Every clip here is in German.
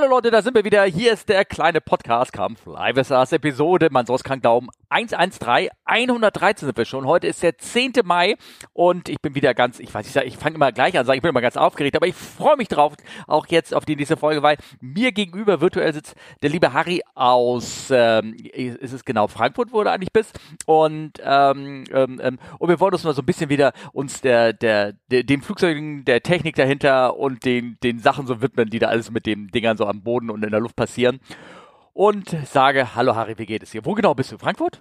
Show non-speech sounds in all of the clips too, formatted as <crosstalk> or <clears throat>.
Hallo Leute, da sind wir wieder. Hier ist der kleine Podcast Kampf Live Stars Episode. Man soll es krank glauben. 113, 113 sind wir schon. Heute ist der 10. Mai und ich bin wieder ganz, ich weiß nicht, ich fange immer gleich an, sage ich bin immer ganz aufgeregt, aber ich freue mich drauf, auch jetzt auf die nächste Folge, weil mir gegenüber virtuell sitzt der liebe Harry aus, ähm, ist es genau Frankfurt, wo du eigentlich bist und ähm, ähm, ähm, und wir wollen uns mal so ein bisschen wieder uns der, der, der dem Flugzeugen, der Technik dahinter und den, den Sachen so widmen, die da alles mit den Dingern so am Boden und in der Luft passieren. Und sage, hallo Harry, wie geht es dir? Wo genau bist du? Frankfurt?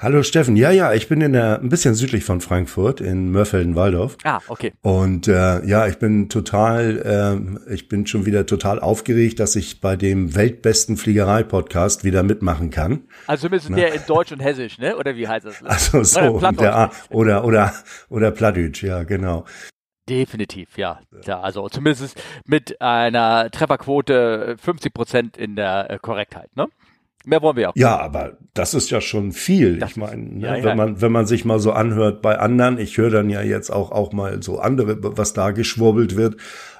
Hallo Steffen, ja, ja, ich bin in der, ein bisschen südlich von Frankfurt, in Mörfelden-Waldorf. Ah, okay. Und äh, ja, ich bin total, äh, ich bin schon wieder total aufgeregt, dass ich bei dem weltbesten Fliegerei-Podcast wieder mitmachen kann. Also zumindest der in Deutsch und Hessisch, ne? Oder wie heißt das? <laughs> Also so, oder der, oder, oder, oder Plattdeutsch, ja, genau. Definitiv, ja. ja. Also zumindest mit einer Trefferquote 50 Prozent in der äh, Korrektheit, ne? Mehr wollen wir auch. Ja, aber das ist ja schon viel. Das ich meine, ne, ja, ja. wenn man wenn man sich mal so anhört bei anderen, ich höre dann ja jetzt auch auch mal so andere, was da geschwurbelt wird.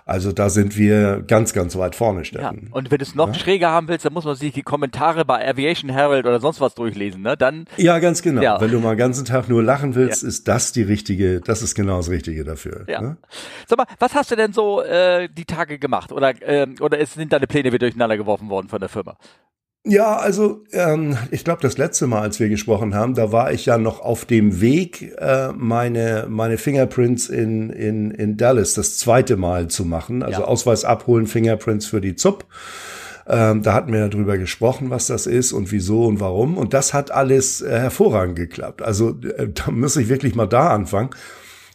Also da sind wir ganz, ganz weit vorne, Steffen. Ja, und wenn du es noch ja? schräger haben willst, dann muss man sich die Kommentare bei Aviation Herald oder sonst was durchlesen, ne? Dann. Ja, ganz genau. Ja. Wenn du mal den ganzen Tag nur lachen willst, ist das die richtige, das ist genau das Richtige dafür. Ja. Ne? Sag mal, was hast du denn so äh, die Tage gemacht? Oder, ähm, oder sind deine Pläne wieder durcheinander geworfen worden von der Firma? Ja, also ähm, ich glaube, das letzte Mal, als wir gesprochen haben, da war ich ja noch auf dem Weg, äh, meine meine Fingerprints in in in Dallas das zweite Mal zu machen, also ja. Ausweis abholen, Fingerprints für die ZUP. Ähm, da hatten wir darüber gesprochen, was das ist und wieso und warum. Und das hat alles äh, hervorragend geklappt. Also äh, da muss ich wirklich mal da anfangen.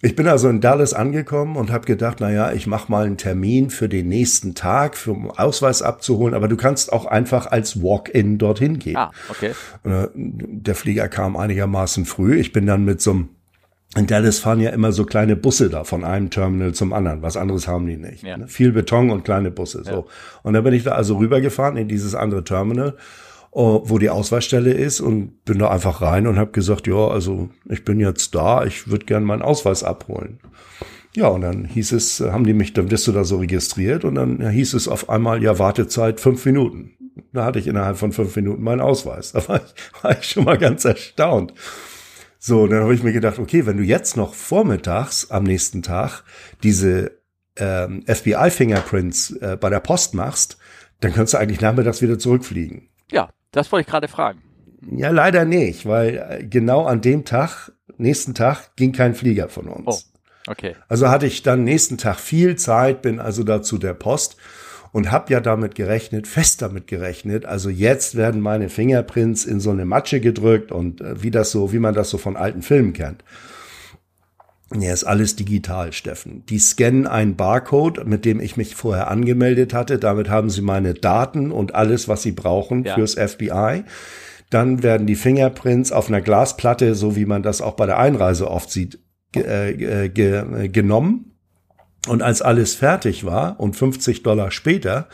Ich bin also in Dallas angekommen und habe gedacht, na ja, ich mache mal einen Termin für den nächsten Tag, für um Ausweis abzuholen, aber du kannst auch einfach als Walk-in dorthin gehen. Ah, okay. Äh, der Flieger kam einigermaßen früh. Ich bin dann mit so einem in Dallas fahren ja immer so kleine Busse da von einem Terminal zum anderen. Was anderes haben die nicht. Ja. Ne? Viel Beton und kleine Busse. So. Ja. Und dann bin ich da also rübergefahren in dieses andere Terminal wo die Ausweisstelle ist und bin da einfach rein und habe gesagt, ja, also ich bin jetzt da, ich würde gern meinen Ausweis abholen. Ja, und dann hieß es, haben die mich, dann wirst du da so registriert und dann hieß es auf einmal, ja, Wartezeit fünf Minuten. Da hatte ich innerhalb von fünf Minuten meinen Ausweis. <laughs> Da war ich, war ich schon mal ganz erstaunt. So, dann habe ich mir gedacht, okay, wenn du jetzt noch vormittags am nächsten Tag diese ähm, FBI-Fingerprints äh, bei der Post machst, dann kannst du eigentlich nachmittags wieder zurückfliegen. Ja, das wollte ich gerade fragen. Ja, leider nicht, weil äh, genau an dem Tag, nächsten Tag, ging kein Flieger von uns. Oh, okay. Also hatte ich dann nächsten Tag viel Zeit, bin also da zu der Post und habe ja damit gerechnet, fest damit gerechnet. Also jetzt werden meine Fingerprints in so eine Matsche gedrückt und äh, wie das so, wie man das so von alten Filmen kennt. Ja, ist alles digital, Steffen. Die scannen einen Barcode, mit dem ich mich vorher angemeldet hatte. Damit haben sie meine Daten und alles, was sie brauchen ja. fürs FBI. Dann werden die Fingerprints auf einer Glasplatte, so wie man das auch bei der Einreise oft sieht, äh, ge äh, genommen. Und als alles fertig war und 50 Dollar später,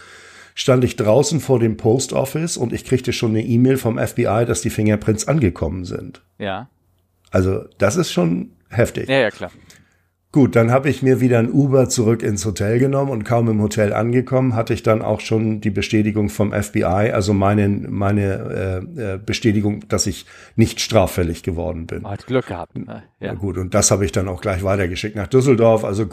stand ich draußen vor dem Post Office und ich kriegte schon eine E-Mail vom FBI, dass die Fingerprints angekommen sind. Ja. Also das ist schon heftig. Ja, ja, klar. Gut, dann habe ich mir wieder ein Uber zurück ins Hotel genommen und kaum im Hotel angekommen, hatte ich dann auch schon die Bestätigung vom FBI, also meine, meine äh, äh, Bestätigung, dass ich nicht straffällig geworden bin. Hat Glück gehabt. Ne? Ja. gut, und das habe ich dann auch gleich weitergeschickt nach Düsseldorf. Also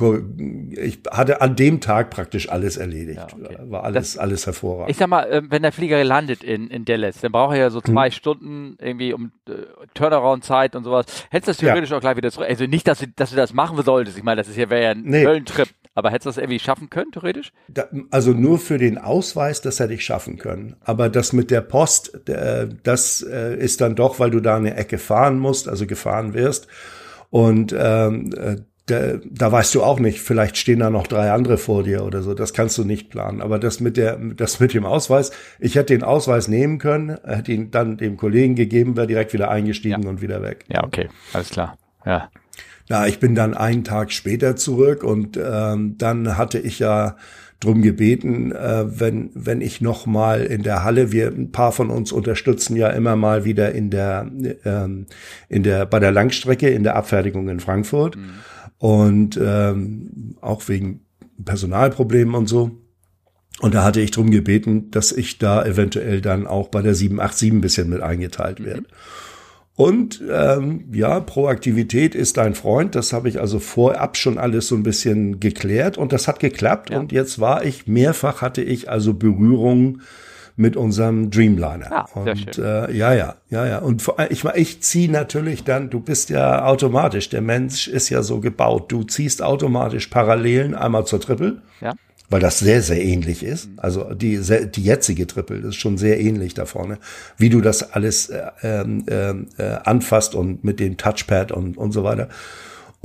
ich hatte an dem Tag praktisch alles erledigt. Ja, okay. War alles, das, alles hervorragend. Ich sag mal, ähm, wenn der Flieger landet in, in Dallas, dann braucht er ja so zwei hm. Stunden irgendwie um äh, Turnaround-Zeit und sowas. Hättest du das theoretisch ja. auch gleich wieder zurück. Also nicht, dass du, dass du das machen solltest solltest. Ich meine, das ist ja, wäre ja ein nee. Höllentrip. Aber hättest du das irgendwie schaffen können, theoretisch? Da, also nur für den Ausweis, das hätte ich schaffen können. Aber das mit der Post, äh, das äh, ist dann doch, weil du da eine Ecke fahren musst, also gefahren wirst. Und ähm, äh, da, da weißt du auch nicht, vielleicht stehen da noch drei andere vor dir oder so. Das kannst du nicht planen. Aber das mit der, das mit dem Ausweis, ich hätte den Ausweis nehmen können, hätte ihn dann dem Kollegen gegeben, wäre direkt wieder eingestiegen ja. und wieder weg. Ja, okay, alles klar. Ja. Ja, ich bin dann einen Tag später zurück und ähm, dann hatte ich ja drum gebeten, äh, wenn wenn ich noch mal in der Halle, wir ein paar von uns unterstützen ja immer mal wieder in der ähm, in der bei der Langstrecke in der Abfertigung in Frankfurt mhm. und ähm, auch wegen Personalproblemen und so. Und da hatte ich drum gebeten, dass ich da eventuell dann auch bei der 787 ein bisschen mit eingeteilt werde. Mhm. Und ähm, ja, Proaktivität ist dein Freund. Das habe ich also vorab schon alles so ein bisschen geklärt und das hat geklappt. Ja. Und jetzt war ich mehrfach hatte ich also Berührungen mit unserem Dreamliner. Ah, und äh, ja, ja, ja, ja. Und ich, ich ziehe natürlich dann, du bist ja automatisch, der Mensch ist ja so gebaut. Du ziehst automatisch Parallelen einmal zur Triple. Ja weil das sehr, sehr ähnlich ist. Also die, die jetzige Triple ist schon sehr ähnlich da vorne, wie du das alles äh, äh, äh, anfasst und mit dem Touchpad und, und so weiter.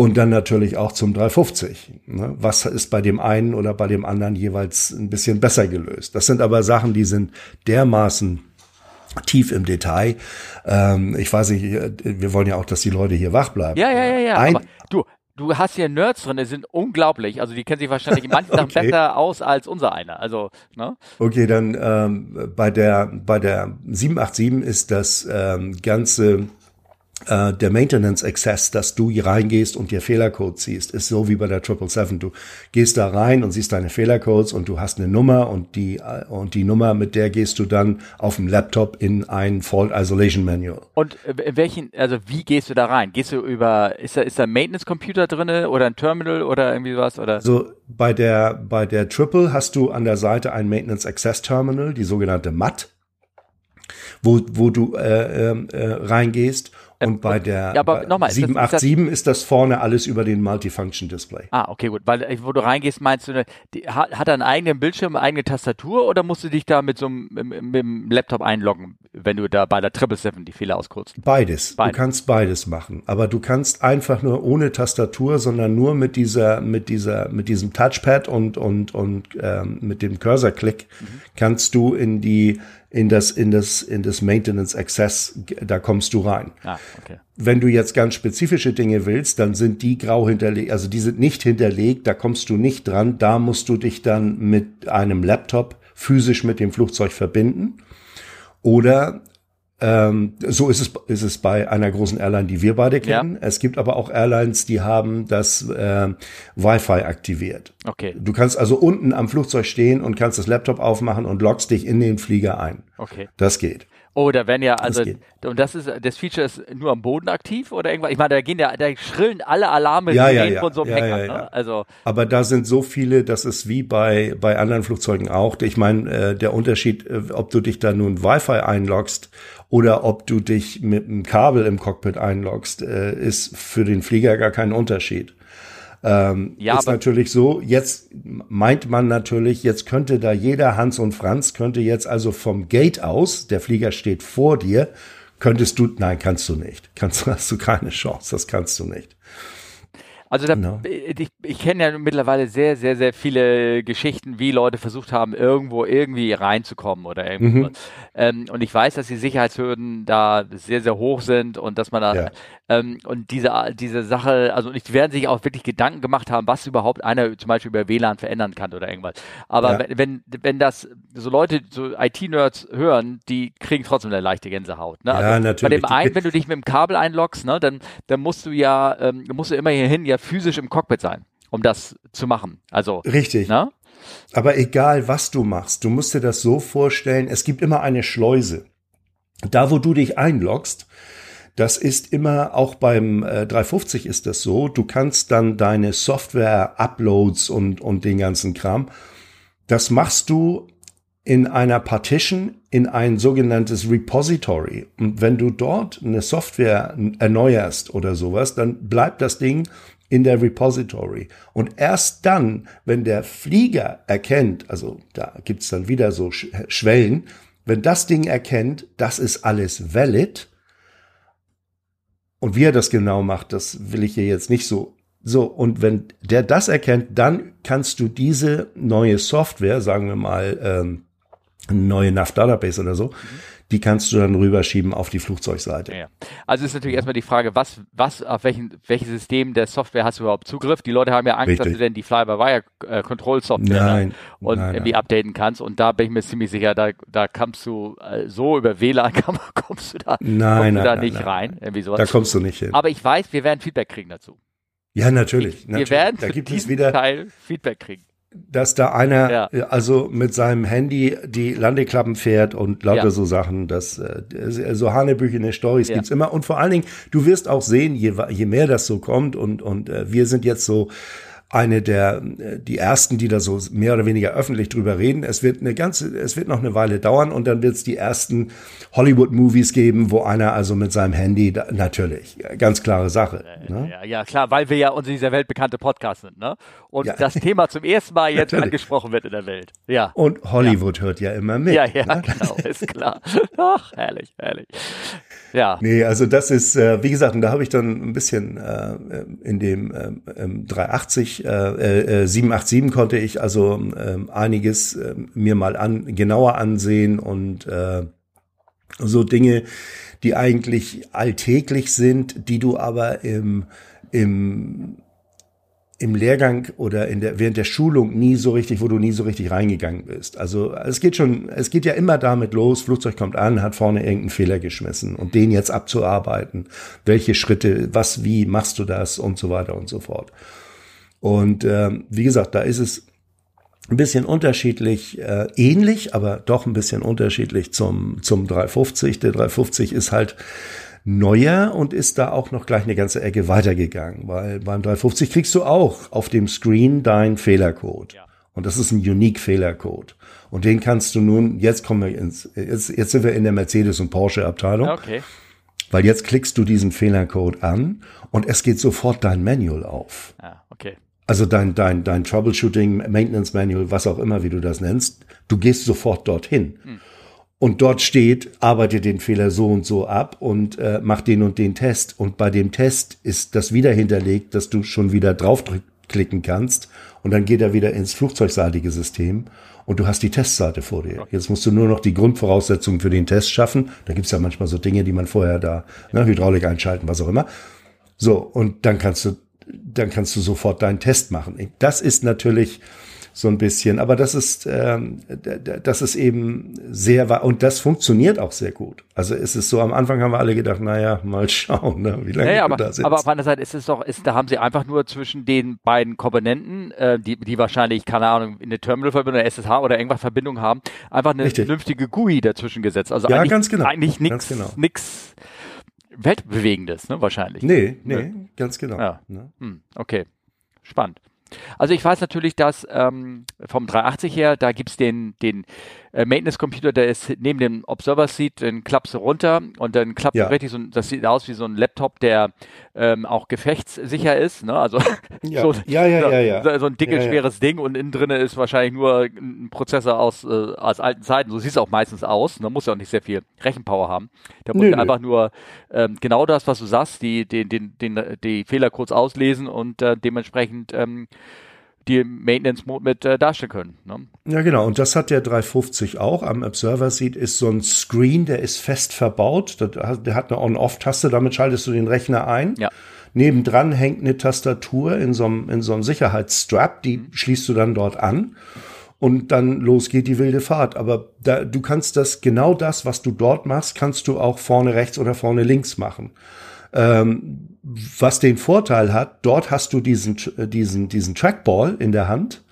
Und dann natürlich auch zum 350. Ne? Was ist bei dem einen oder bei dem anderen jeweils ein bisschen besser gelöst? Das sind aber Sachen, die sind dermaßen tief im Detail. Ähm, ich weiß nicht, wir wollen ja auch, dass die Leute hier wach bleiben. Ja, ja, ja, ja. Ein, aber du, du hast hier Nerds drin, die sind unglaublich. Also die kennen sich wahrscheinlich in manchen Sachen <laughs> okay. besser aus als unser einer. Also, ne? Okay, dann ähm, bei der bei der 787 ist das ähm, ganze äh, der Maintenance Access, dass du hier reingehst und dir Fehlercode siehst, ist so wie bei der 777. Du gehst da rein und siehst deine Fehlercodes und du hast eine Nummer und die, äh, und die Nummer, mit der gehst du dann auf dem Laptop in ein Fault Isolation Manual. Und welchen, also wie gehst du da rein? Gehst du über, ist da, ist da ein Maintenance Computer drinne oder ein Terminal oder irgendwie was oder? So, bei der, bei der Triple hast du an der Seite ein Maintenance Access Terminal, die sogenannte MAT, wo, wo du äh, äh, äh reingehst und bei der ja, aber nochmal, 787 ist, ist, das vorne alles über den Multifunction Display. Ah, okay, gut. Weil, äh, wo du reingehst, meinst du, die, hat, hat er einen eigenen Bildschirm, eine eigene Tastatur oder musst du dich da mit so einem mit, mit dem Laptop einloggen, wenn du da bei der 777 die Fehler auskürzt? Beides. beides. Du kannst beides machen. Aber du kannst einfach nur ohne Tastatur, sondern nur mit dieser, mit dieser, mit diesem Touchpad und, und, und ähm, mit dem Cursor-Click mhm. kannst du in die in das, in das, in das Maintenance Access, da kommst du rein. Ah, okay. Wenn du jetzt ganz spezifische Dinge willst, dann sind die grau hinterlegt, also die sind nicht hinterlegt, da kommst du nicht dran, da musst du dich dann mit einem Laptop physisch mit dem Flugzeug verbinden. Oder ähm, so ist es, ist es bei einer großen Airline, die wir beide kennen. Ja. Es gibt aber auch Airlines, die haben das äh, Wi-Fi aktiviert. Okay. Du kannst also unten am Flugzeug stehen und kannst das Laptop aufmachen und loggst dich in den Flieger ein. Okay. Das geht. Oh, da werden ja, also, das und das ist, das Feature ist nur am Boden aktiv oder irgendwas? Ich meine, da gehen ja, da schrillen alle Alarme ja, ja, ja. von so einem ja, Hacker, ja, ne? Also. Aber da sind so viele, das ist wie bei, bei anderen Flugzeugen auch. Ich meine, äh, der Unterschied, äh, ob du dich da nun Wi-Fi einloggst oder ob du dich mit einem Kabel im Cockpit einloggst, äh, ist für den Flieger gar kein Unterschied. Ähm, ja, ist natürlich so, jetzt meint man natürlich, jetzt könnte da jeder Hans und Franz könnte jetzt also vom Gate aus, der Flieger steht vor dir, könntest du, nein, kannst du nicht. Kannst, <laughs> hast du keine Chance, das kannst du nicht. Also da, no. ich, ich kenne ja mittlerweile sehr, sehr, sehr viele Geschichten, wie Leute versucht haben, irgendwo irgendwie reinzukommen oder irgendwas. Mhm. Ähm, und ich weiß, dass die Sicherheitshürden da sehr, sehr hoch sind und dass man da ja. ähm, und diese, diese Sache, also die werden sich auch wirklich Gedanken gemacht haben, was überhaupt einer zum Beispiel über WLAN verändern kann oder irgendwas. Aber ja. wenn, wenn das so Leute, so IT-Nerds hören, die kriegen trotzdem eine leichte Gänsehaut. Ne? Also ja, natürlich. Bei dem einen, wenn du dich mit dem Kabel einloggst, ne, dann, dann musst du ja, ähm, musst du immer hierhin ja physisch im Cockpit sein, um das zu machen. Also richtig. Ne? Aber egal, was du machst, du musst dir das so vorstellen, es gibt immer eine Schleuse. Da, wo du dich einloggst, das ist immer, auch beim äh, 350 ist das so, du kannst dann deine Software-Uploads und, und den ganzen Kram, das machst du in einer Partition in ein sogenanntes Repository. Und wenn du dort eine Software erneuerst oder sowas, dann bleibt das Ding in der Repository. Und erst dann, wenn der Flieger erkennt, also da gibt's dann wieder so Schwellen, wenn das Ding erkennt, das ist alles valid, und wie er das genau macht, das will ich hier jetzt nicht so. So, und wenn der das erkennt, dann kannst du diese neue Software, sagen wir mal, ähm, eine neue NAV Database oder so, mhm die kannst du dann rüberschieben auf die Flugzeugseite. Ja. Also ist natürlich erstmal die Frage, was, was, auf welchen, welches System der Software hast du überhaupt Zugriff? Die Leute haben ja Angst, Richtig. dass du denn die Fly-by-Wire-Control-Software äh, nein, und nein, irgendwie nein. updaten kannst. Und da bin ich mir ziemlich sicher, da, da kommst du äh, so über WLAN <laughs> kommst du da, nein, kommst du da nicht rein. Irgendwie sowas. Da kommst du nicht hin. Aber ich weiß, wir werden Feedback kriegen dazu. Ja, natürlich. Wir werden da gibt es wieder <laughs> Teil Feedback kriegen. Dass da einer ja. also mit seinem Handy die Landeklappen fährt und lauter ja. so Sachen, das äh, so hanebüchene Stories ja. gibt's immer und vor allen Dingen, du wirst auch sehen, je, je mehr das so kommt und und äh, wir sind jetzt so eine der die ersten, die da so mehr oder weniger öffentlich drüber reden. Es wird eine ganze, es wird noch eine Weile dauern und dann wird es die ersten Hollywood-Movies geben, wo einer also mit seinem Handy da, natürlich ganz klare Sache. Ne? Ja, ja, klar, weil wir ja unser dieser weltbekannte Podcast sind, ne? Und ja. das Thema zum ersten Mal jetzt <laughs> angesprochen wird in der Welt. Ja. Und Hollywood ja. hört ja immer mit. Ja, ja, ne? genau, ist klar. <laughs> Ach, herrlich, herrlich. Ja. Nee, also das ist, äh, wie gesagt, und da habe ich dann ein bisschen äh, in dem äh, 380, äh, äh, 787 konnte ich also äh, einiges äh, mir mal an, genauer ansehen und äh, so Dinge, die eigentlich alltäglich sind, die du aber im, im im Lehrgang oder in der, während der Schulung nie so richtig, wo du nie so richtig reingegangen bist. Also es geht schon, es geht ja immer damit los, Flugzeug kommt an, hat vorne irgendeinen Fehler geschmissen und den jetzt abzuarbeiten. Welche Schritte, was, wie machst du das und so weiter und so fort. Und äh, wie gesagt, da ist es ein bisschen unterschiedlich, äh, ähnlich, aber doch ein bisschen unterschiedlich zum, zum 350. Der 350 ist halt neuer und ist da auch noch gleich eine ganze Ecke weitergegangen, weil beim 350 kriegst du auch auf dem Screen deinen Fehlercode. Ja. Und das ist ein Unique-Fehlercode. Und den kannst du nun, jetzt kommen wir ins, jetzt, jetzt sind wir in der Mercedes- und Porsche-Abteilung. Okay. Weil jetzt klickst du diesen Fehlercode an und es geht sofort dein Manual auf. Ah, okay. Also dein, dein, dein Troubleshooting, Maintenance Manual, was auch immer, wie du das nennst. Du gehst sofort dorthin. Hm und dort steht, arbeite den Fehler so und so ab und äh, mach den und den Test. Und bei dem Test ist das wieder hinterlegt, dass du schon wieder draufklicken kannst und dann geht er wieder ins flugzeugseitige System und du hast die Testseite vor dir. Jetzt musst du nur noch die Grundvoraussetzungen für den Test schaffen. Da gibt's ja manchmal so Dinge, die man vorher da, ne, Hydraulik einschalten, was auch immer. So, und dann kannst du, dann kannst du sofort deinen Test machen. Das ist natürlich so ein bisschen. Aber das ist, ähm, das ist eben sehr, und das funktioniert auch sehr gut. Also ist es so, am Anfang haben wir alle gedacht, naja, mal schauen, ne, wie lange naja, aber, da sitzt. Aber auf einer Seite ist es doch, ist, da haben sie einfach nur zwischen den beiden Komponenten, äh, die, die wahrscheinlich, keine Ahnung, in eine Terminal-Verbindung, SSH oder irgendwas Verbindung haben, einfach eine Richtig. vernünftige GUI dazwischen gesetzt. Also ja, eigentlich, ganz genau. eigentlich nichts, genau. nix Weltbewegendes, ne, wahrscheinlich. Nee, nee, ja. ganz genau. Ja. Ne? Hm, okay. Spannend. Also ich weiß natürlich, dass ähm, vom 380 her, da gibt's den, den äh, Maintenance-Computer, der ist neben dem Observer-Seat, den klappst du runter und dann klappt ja. richtig so ein, das sieht aus wie so ein Laptop, der ähm, auch gefechtssicher ist, ne? Also <laughs> ja. <laughs> so, ja, ja, ja, ja. So, so ein dickes, schweres Ding und innen drinne ist wahrscheinlich nur ein Prozessor aus, äh, aus alten Zeiten. So sieht es auch meistens aus. Da ne? muss ja auch nicht sehr viel Rechenpower haben. Der muss nö, einfach nö. nur ähm, genau das, was du sagst, die, den, den, den, die Fehlercodes auslesen und äh, dementsprechend ähm, die Maintenance Mode mit äh, darstellen können. Ne? Ja, genau. Und das hat der 350 auch. Am Observer Seat ist so ein Screen, der ist fest verbaut. Der hat eine On-Off-Taste, damit schaltest du den Rechner ein. Ja. Nebendran hängt eine Tastatur in so einem, in so einem Sicherheitsstrap, die mhm. schließt du dann dort an. Und dann los geht die wilde Fahrt. Aber da, du kannst das, genau das, was du dort machst, kannst du auch vorne rechts oder vorne links machen. Ähm, was den Vorteil hat, dort hast du diesen, diesen, diesen Trackball in der Hand.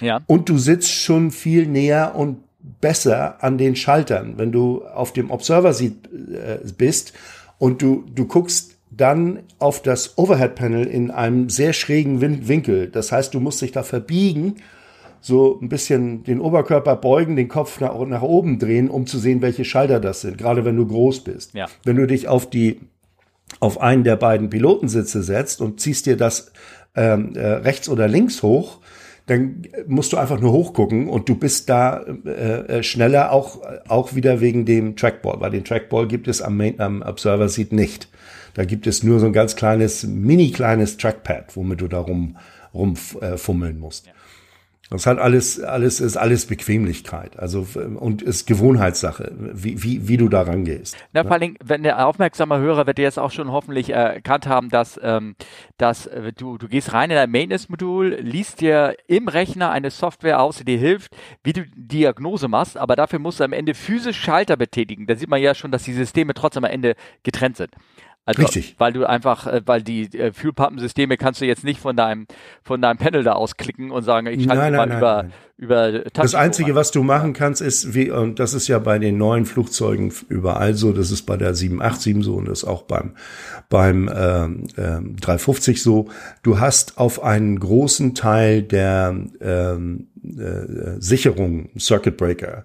Ja. Und du sitzt schon viel näher und besser an den Schaltern. Wenn du auf dem Observer Seat äh, bist und du, du guckst dann auf das Overhead Panel in einem sehr schrägen Winkel. Das heißt, du musst dich da verbiegen, so ein bisschen den Oberkörper beugen, den Kopf nach, nach oben drehen, um zu sehen, welche Schalter das sind, gerade wenn du groß bist. Ja. Wenn du dich auf die auf einen der beiden Pilotensitze setzt und ziehst dir das ähm, äh, rechts oder links hoch, dann musst du einfach nur hochgucken und du bist da äh, äh, schneller, auch, auch wieder wegen dem Trackball, weil den Trackball gibt es am, Main, am Observer Seat nicht. Da gibt es nur so ein ganz kleines, mini kleines Trackpad, womit du da rum, rumfummeln äh, musst. Ja. Das hat alles, alles ist alles Bequemlichkeit. Also und ist Gewohnheitssache, wie, wie, wie du da rangehst. Na, vor allem, wenn der aufmerksame Hörer wird jetzt auch schon hoffentlich äh, erkannt haben, dass, ähm, dass äh, du, du gehst rein in dein Maintenance-Modul, liest dir im Rechner eine Software aus, die dir hilft, wie du Diagnose machst, aber dafür musst du am Ende physisch Schalter betätigen. Da sieht man ja schon, dass die Systeme trotzdem am Ende getrennt sind. Also, Richtig. Weil du einfach, äh, weil die äh, kannst du jetzt nicht von deinem, von deinem Panel da ausklicken und sagen, ich schalte Nein, mal nein, über, nein. über Das Tastatur Einzige, was du machen kannst, ist, wie, und das ist ja bei den neuen Flugzeugen überall so, das ist bei der 787 so und das ist auch beim, beim ähm, ähm, 350 so. Du hast auf einen großen Teil der ähm, äh, Sicherung, Circuit Breaker,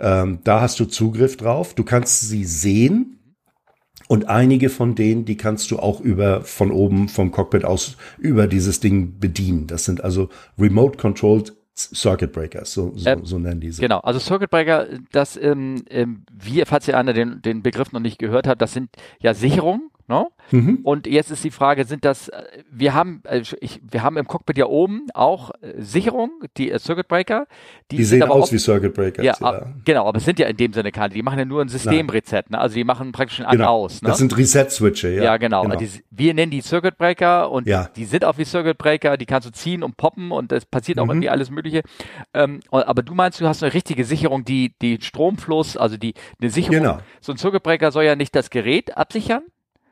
ähm, da hast du Zugriff drauf. Du kannst sie sehen. Und einige von denen, die kannst du auch über, von oben vom Cockpit aus über dieses Ding bedienen. Das sind also Remote Controlled Circuit Breakers, so, so, Ähm, so nennen die sie. Genau, also Circuit Breaker, das, ähm, ähm, wir, falls ihr einer den, den Begriff noch nicht gehört hat, das sind ja Sicherungen, ne? Mhm. Und jetzt ist die Frage, sind das, äh, wir haben, äh, ich, wir haben im Cockpit ja oben auch äh, Sicherungen, die Circuit Breaker, die, Die sehen aus oft- wie Circuit Breakers. ja, ab- genau, aber es sind ja in dem Sinne keine, die machen ja nur ein Systemreset, ne? Also die machen praktisch ein genau. An-Aus, ne? Das sind Reset-Switche, ja. Ja, genau. Die, wir nennen die Circuit Breaker und Ja. die sind auch wie Circuit Breaker, die kannst du ziehen und poppen und es passiert auch Mhm. irgendwie alles Mögliche. Ähm, aber du meinst, du hast eine richtige Sicherung, die die Stromfluss, also die eine Sicherung. Genau. So ein Circuit Breaker soll ja nicht das Gerät absichern,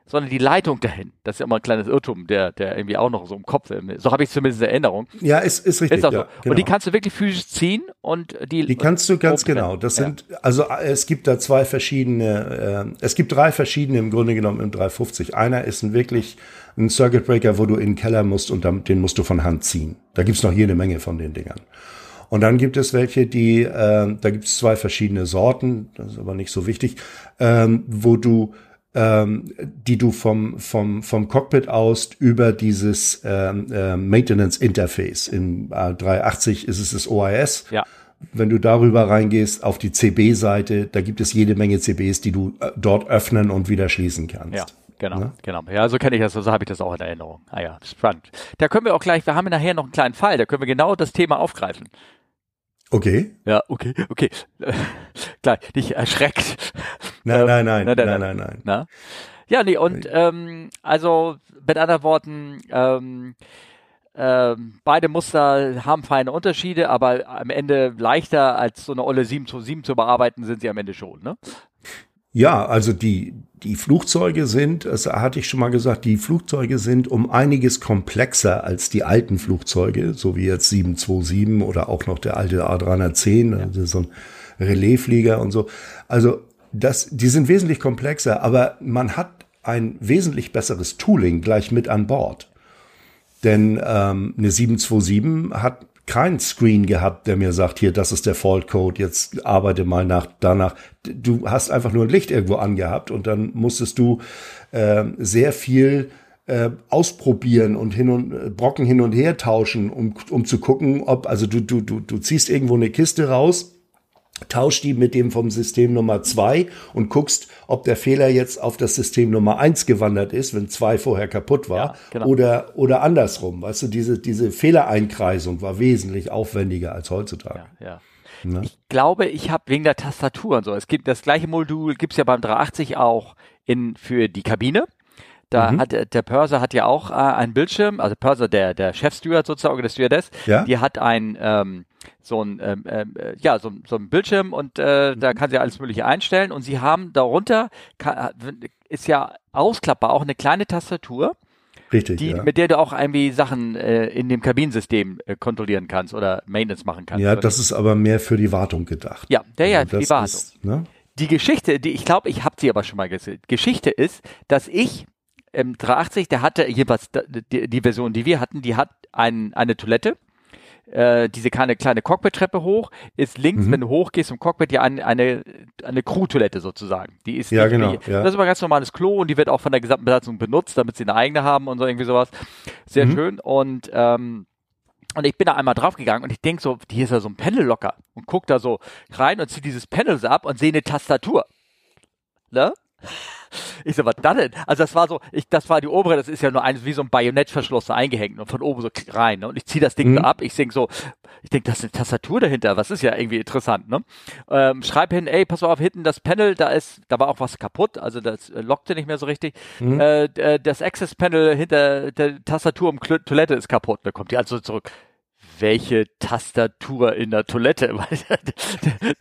sondern die Leitung dahin. Das ist ja immer ein kleines Irrtum, der, der irgendwie auch noch so im Kopf ist. So habe ich zumindest in Erinnerung. Ja, ist, ist richtig. Ist auch ja, so. genau. Und die kannst du wirklich physisch ziehen und die. Die kannst du ganz genau. Das Ja. sind, also äh, es gibt da zwei verschiedene, äh, es gibt drei verschiedene im Grunde genommen im 350. Einer ist ein wirklich ein Circuit Breaker, wo du in den Keller musst und dann, den musst du von Hand ziehen. Da gibt's noch jede Menge von den Dingern. Und dann gibt es welche, die, äh, da gibt es zwei verschiedene Sorten, das ist aber nicht so wichtig, ähm, wo du, ähm, die du vom, vom, vom Cockpit aus über dieses ähm, äh, Maintenance Interface, in äh, 380 ist es das OIS, Ja. wenn du darüber reingehst auf die CB-Seite, da gibt es jede Menge CBs, die du äh, dort öffnen und wieder schließen kannst. Ja, genau, Ne? genau. Ja, so kenne ich das, so habe ich das auch in Erinnerung. Ah ja, spannend. Da können wir auch gleich, wir haben nachher noch einen kleinen Fall, da können wir genau das Thema aufgreifen. Okay. Ja, okay, okay. <laughs> Gleich, nicht erschreckt. Nein, Ähm, nein, nein, nein, nein, nein, nein, nein. Na? Ja, nee, und ähm, also mit anderen Worten, ähm, ähm, beide Muster haben feine Unterschiede, aber am Ende leichter als so eine olle 727 zu bearbeiten sind sie am Ende schon, ne? Ja, also die, die Flugzeuge sind, das hatte ich schon mal gesagt, die Flugzeuge sind um einiges komplexer als die alten Flugzeuge, so wie jetzt 727 oder auch noch der alte A310, also so ein Relaisflieger und so. Also das, die sind wesentlich komplexer, aber man hat ein wesentlich besseres Tooling gleich mit an Bord. Denn ähm, eine 727 hat keinen Screen gehabt, der mir sagt, hier, das ist der Fault Code, jetzt arbeite mal nach danach. Du hast einfach nur ein Licht irgendwo angehabt und dann musstest du äh, sehr viel äh, ausprobieren und hin und äh, Brocken hin und her tauschen, um, um zu gucken, ob, also du, du, du, du ziehst irgendwo eine Kiste raus, tausch die mit dem vom System Nummer zwei und guckst, ob der Fehler jetzt auf das System Nummer eins gewandert ist, wenn zwei vorher kaputt war, Ja, genau. oder, oder andersrum. Weißt du, diese, diese Fehlereinkreisung war wesentlich aufwendiger als heutzutage. Ja, ja. Ich glaube, ich habe wegen der Tastatur und so. Es gibt das gleiche Modul, gibt's ja beim 380 auch in für die Kabine. Da hat der- Purser hat ja auch äh, einen Bildschirm, also Purser, der der Chefsteward sozusagen, der Stewardess, Ja. die hat ein ähm, so ein ähm, ähm, äh, ja so, so ein Bildschirm und äh, da kann sie alles mögliche einstellen und sie haben darunter kann, ist ja ausklappbar auch eine kleine Tastatur, Richtig, die ja. mit der du auch irgendwie Sachen äh, in dem Kabinensystem äh, kontrollieren kannst oder Maintenance machen kannst. ja, das ist aber mehr für die Wartung gedacht. ja, der ja, Also für die Wartung. ist, ne? Die Geschichte, die ich glaube, ich habe sie aber schon mal gesehen. Geschichte ist, dass ich im 380, der hatte jeweils die, die Version, die wir hatten, die hat ein, eine Toilette. Äh, diese kleine, kleine Cockpit-Treppe hoch, ist links, Mhm. wenn du hochgehst im Cockpit, ja eine, eine, eine Crew-Toilette sozusagen. Die ist Ja, nicht genau, wie- ja. Das ist aber ein ganz normales Klo und die wird auch von der gesamten Besatzung benutzt, damit sie eine eigene haben und so irgendwie sowas. Sehr Mhm. schön. Und ähm, und ich bin da einmal draufgegangen und ich denk so, hier ist ja so ein Panel locker und guck da so rein und zieh dieses Panel ab und sehe eine Tastatur. Ne? Ich so, was dann denn? Also das war so, ich, das war die obere, das ist ja nur ein, wie so ein Bajonettverschluss so eingehängt und von oben so rein. Ne? Und ich zieh das Ding Mhm. so ab, ich denk so, ich denk, das ist eine Tastatur dahinter, was ist ja irgendwie interessant, ne? Ähm, schreib hin, ey, pass mal auf, hinten das Panel, da ist, da war auch was kaputt, also das äh, lockte nicht mehr so richtig. Mhm. Äh, äh, das Access Panel hinter der Tastatur um Toilette ist kaputt. Da kommt die also zurück. Welche Tastatur in der Toilette? <laughs>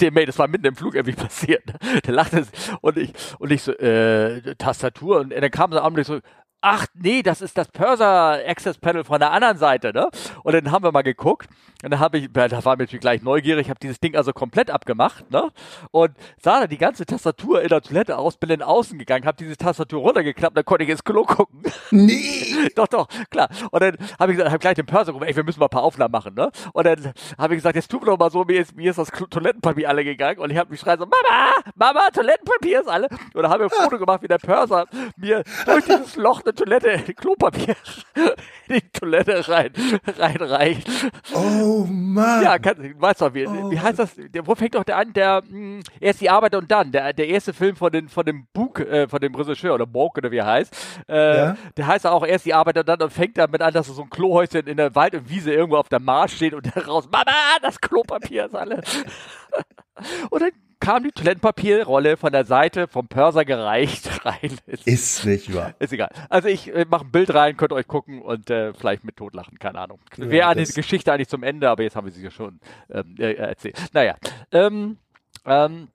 der, der, das war mitten im Flug irgendwie passiert. Ne? Der lachte und ich, und ich so, äh, Tastatur und dann kam so ich so, ach nee, das ist das Purser Access Panel von der anderen Seite, ne? Und dann haben wir mal geguckt und dann habe ich, da war ich gleich neugierig, habe dieses Ding also komplett abgemacht, ne? Und sah da die ganze Tastatur in der Toilette aus, bin in außen gegangen, habe diese Tastatur runtergeklappt, dann konnte ich ins Klo gucken. Nee! <laughs> doch, doch, klar. Und dann habe ich gesagt, hab gleich den Purser gerufen, ey, wir müssen mal ein paar Aufnahmen machen, ne? Und dann habe ich gesagt, jetzt tun wir doch mal so, mir ist, mir ist das Toilettenpapier alle gegangen und ich habe mich schreien so, Mama, Mama, Toilettenpapier ist alle. Und dann haben wir ein Foto gemacht, wie der Purser mir durch dieses Loch eine Toilette, <laughs> Klopapier in die Toilette rein, reinreicht. Oh Mann. Ja, kann, weißt du, wie, oh. wie heißt das? Der, wo fängt doch der an? Der, mh, hm, erst die Arbeit und dann. Der, der erste Film von, den, von dem Bug, äh, von dem Regisseur oder Borg oder wie er heißt. Äh, ja? Der heißt auch erst die Arbeit und dann und fängt damit an, dass so ein Klohäuschen in der Wald und Wiese irgendwo auf der Mars steht und der <laughs> raus, Mama, das Klopapier ist alle. <laughs> und dann kam die Toilettenpapierrolle von der Seite vom Pörser gereicht <laughs> rein. Ist, ist nicht wahr. Ist egal. Also ich äh, mache ein Bild rein, könnt euch gucken und äh, vielleicht mit totlachen, keine Ahnung. Ja, Wäre eine Geschichte eigentlich zum Ende, aber jetzt haben wir sie ja schon ähm, äh, erzählt. Naja. Ähm, ähm,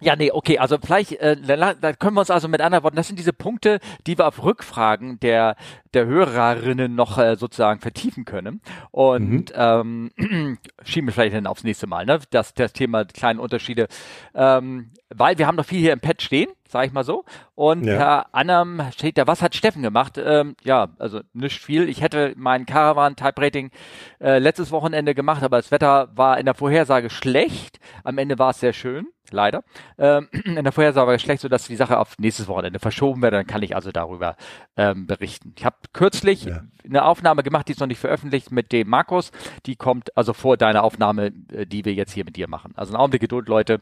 ja, nee, okay, also vielleicht, äh, da können wir uns also mit anderen Worten, das sind diese Punkte, die wir auf Rückfragen der, der Hörerinnen noch äh, sozusagen vertiefen können. Und mhm. ähm, <clears throat> schieben wir vielleicht dann aufs nächste Mal, ne? Das, das Thema kleine Unterschiede. Ähm, weil wir haben noch viel hier im Pad stehen, sage ich mal so. Und ja. Herr Annam steht da, was hat Steffen gemacht? Ähm, ja, also nicht viel. Ich hätte mein Caravan Type Rating äh, letztes Wochenende gemacht, aber das Wetter war in der Vorhersage schlecht. Am Ende war es sehr schön leider. Ähm, <clears throat> in der Vorhersage war es schlecht, sodass die Sache auf nächstes Wochenende verschoben wird. Dann kann ich also darüber ähm, berichten. Ich habe kürzlich ja. eine Aufnahme gemacht, die ist noch nicht veröffentlicht mit dem Markus. Die kommt also vor deiner Aufnahme, äh, die wir jetzt hier mit dir machen. Also ein Augenblick Geduld, Leute.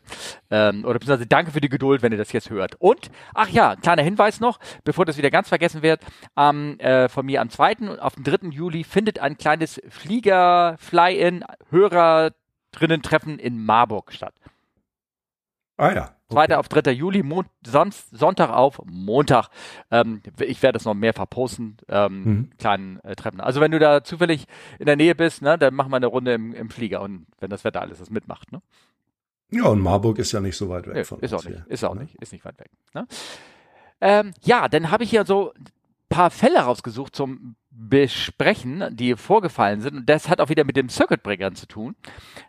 Ähm, oder beziehungsweise danke für die Geduld, wenn ihr das jetzt hört. Und, ach ja, kleiner Hinweis noch, bevor das wieder ganz vergessen wird, ähm, äh, von mir am 2. und auf dem 3. Juli findet ein kleines Flieger-Fly-In-Hörer drinnen Treffen in Marburg statt. Ah ja. Okay. 2. auf 3. Juli, Mon sonst Sonntag auf Montag. Ähm, ich werde das noch mehr verposten, ähm, mhm. kleinen äh, Treppen. Also wenn du da zufällig in der Nähe bist, ne, dann machen wir eine Runde im, im Flieger und wenn das Wetter alles das mitmacht. Ne? Ja, und Marburg ist ja nicht so weit weg nee, von ist uns. Auch nicht, hier, ist auch ne? nicht, ist nicht weit weg. Ne? Ähm, ja, dann habe ich hier so ein paar Fälle rausgesucht zum besprechen, die vorgefallen sind. Und das hat auch wieder mit dem Circuit Breakern zu tun.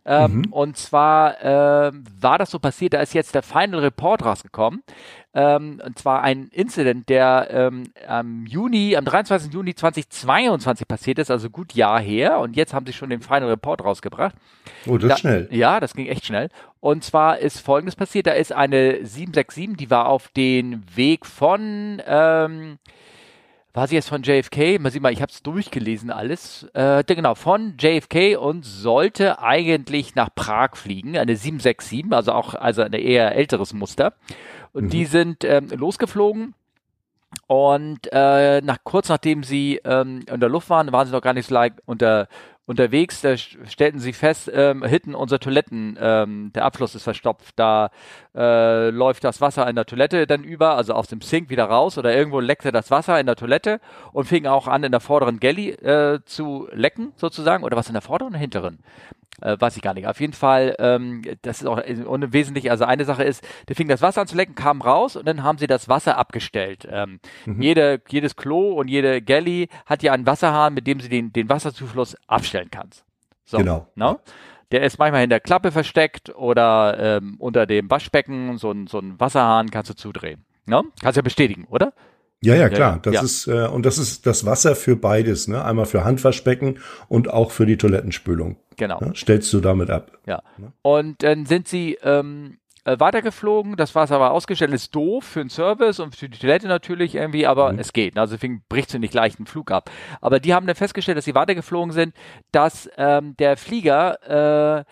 Ähm, mhm. Und zwar äh, war das so passiert, da ist jetzt der Final Report rausgekommen. Ähm, und zwar ein Incident, der ähm, am Juni, am 23. Juni 2022 passiert ist, also gut Jahr her. Und jetzt haben sie schon den Final Report rausgebracht. Oh, das da, schnell. Ja, das ging echt schnell. Und zwar ist Folgendes passiert. Da ist eine 767, die war auf den Weg von ähm, war sie jetzt von JFK? Mal sehen mal, ich habe es durchgelesen alles. Äh, genau, von JFK und sollte eigentlich nach Prag fliegen, eine 767, also auch also ein eher älteres Muster. Und mhm. die sind ähm, losgeflogen. Und äh, nach kurz nachdem sie ähm, in der Luft waren, waren sie noch gar nicht so like unter unterwegs, da stellten sie fest, ähm, hinten unsere Toiletten, ähm, der Abfluss ist verstopft, da äh, läuft das Wasser in der Toilette dann über, also aus dem Sink wieder raus oder irgendwo leckte das Wasser in der Toilette und fing auch an in der vorderen Galley äh, zu lecken sozusagen oder was in der vorderen oder hinteren? Äh, weiß ich gar nicht. Auf jeden Fall, ähm, das ist auch unwesentlich. Also eine Sache ist, der fing das Wasser an zu lecken, kam raus und dann haben sie das Wasser abgestellt. Ähm, mhm. jede, jedes Klo und jede Galley hat ja einen Wasserhahn, mit dem sie den, den Wasserzufluss abstellen kannst. So, genau. No? Ne? Der ist manchmal in der Klappe versteckt oder ähm, unter dem Waschbecken. So ein, so ein Wasserhahn kannst du zudrehen. No? Ne? Kannst ja bestätigen, oder? Ja, ja, klar. Das ja. ist äh, und das ist das Wasser für beides, ne? Einmal für Handwaschbecken und auch für die Toilettenspülung. Genau. Ne? Stellst du damit ab. Ja. Ne? Und dann sind sie ähm, äh, weitergeflogen. Das Wasser war ausgestellt. Ist doof für den Service und für die Toilette natürlich irgendwie, aber mhm. es geht. Also deswegen bricht sie nicht leicht einen Flug ab. Aber die haben dann festgestellt, dass sie weitergeflogen sind, dass ähm, der Flieger äh,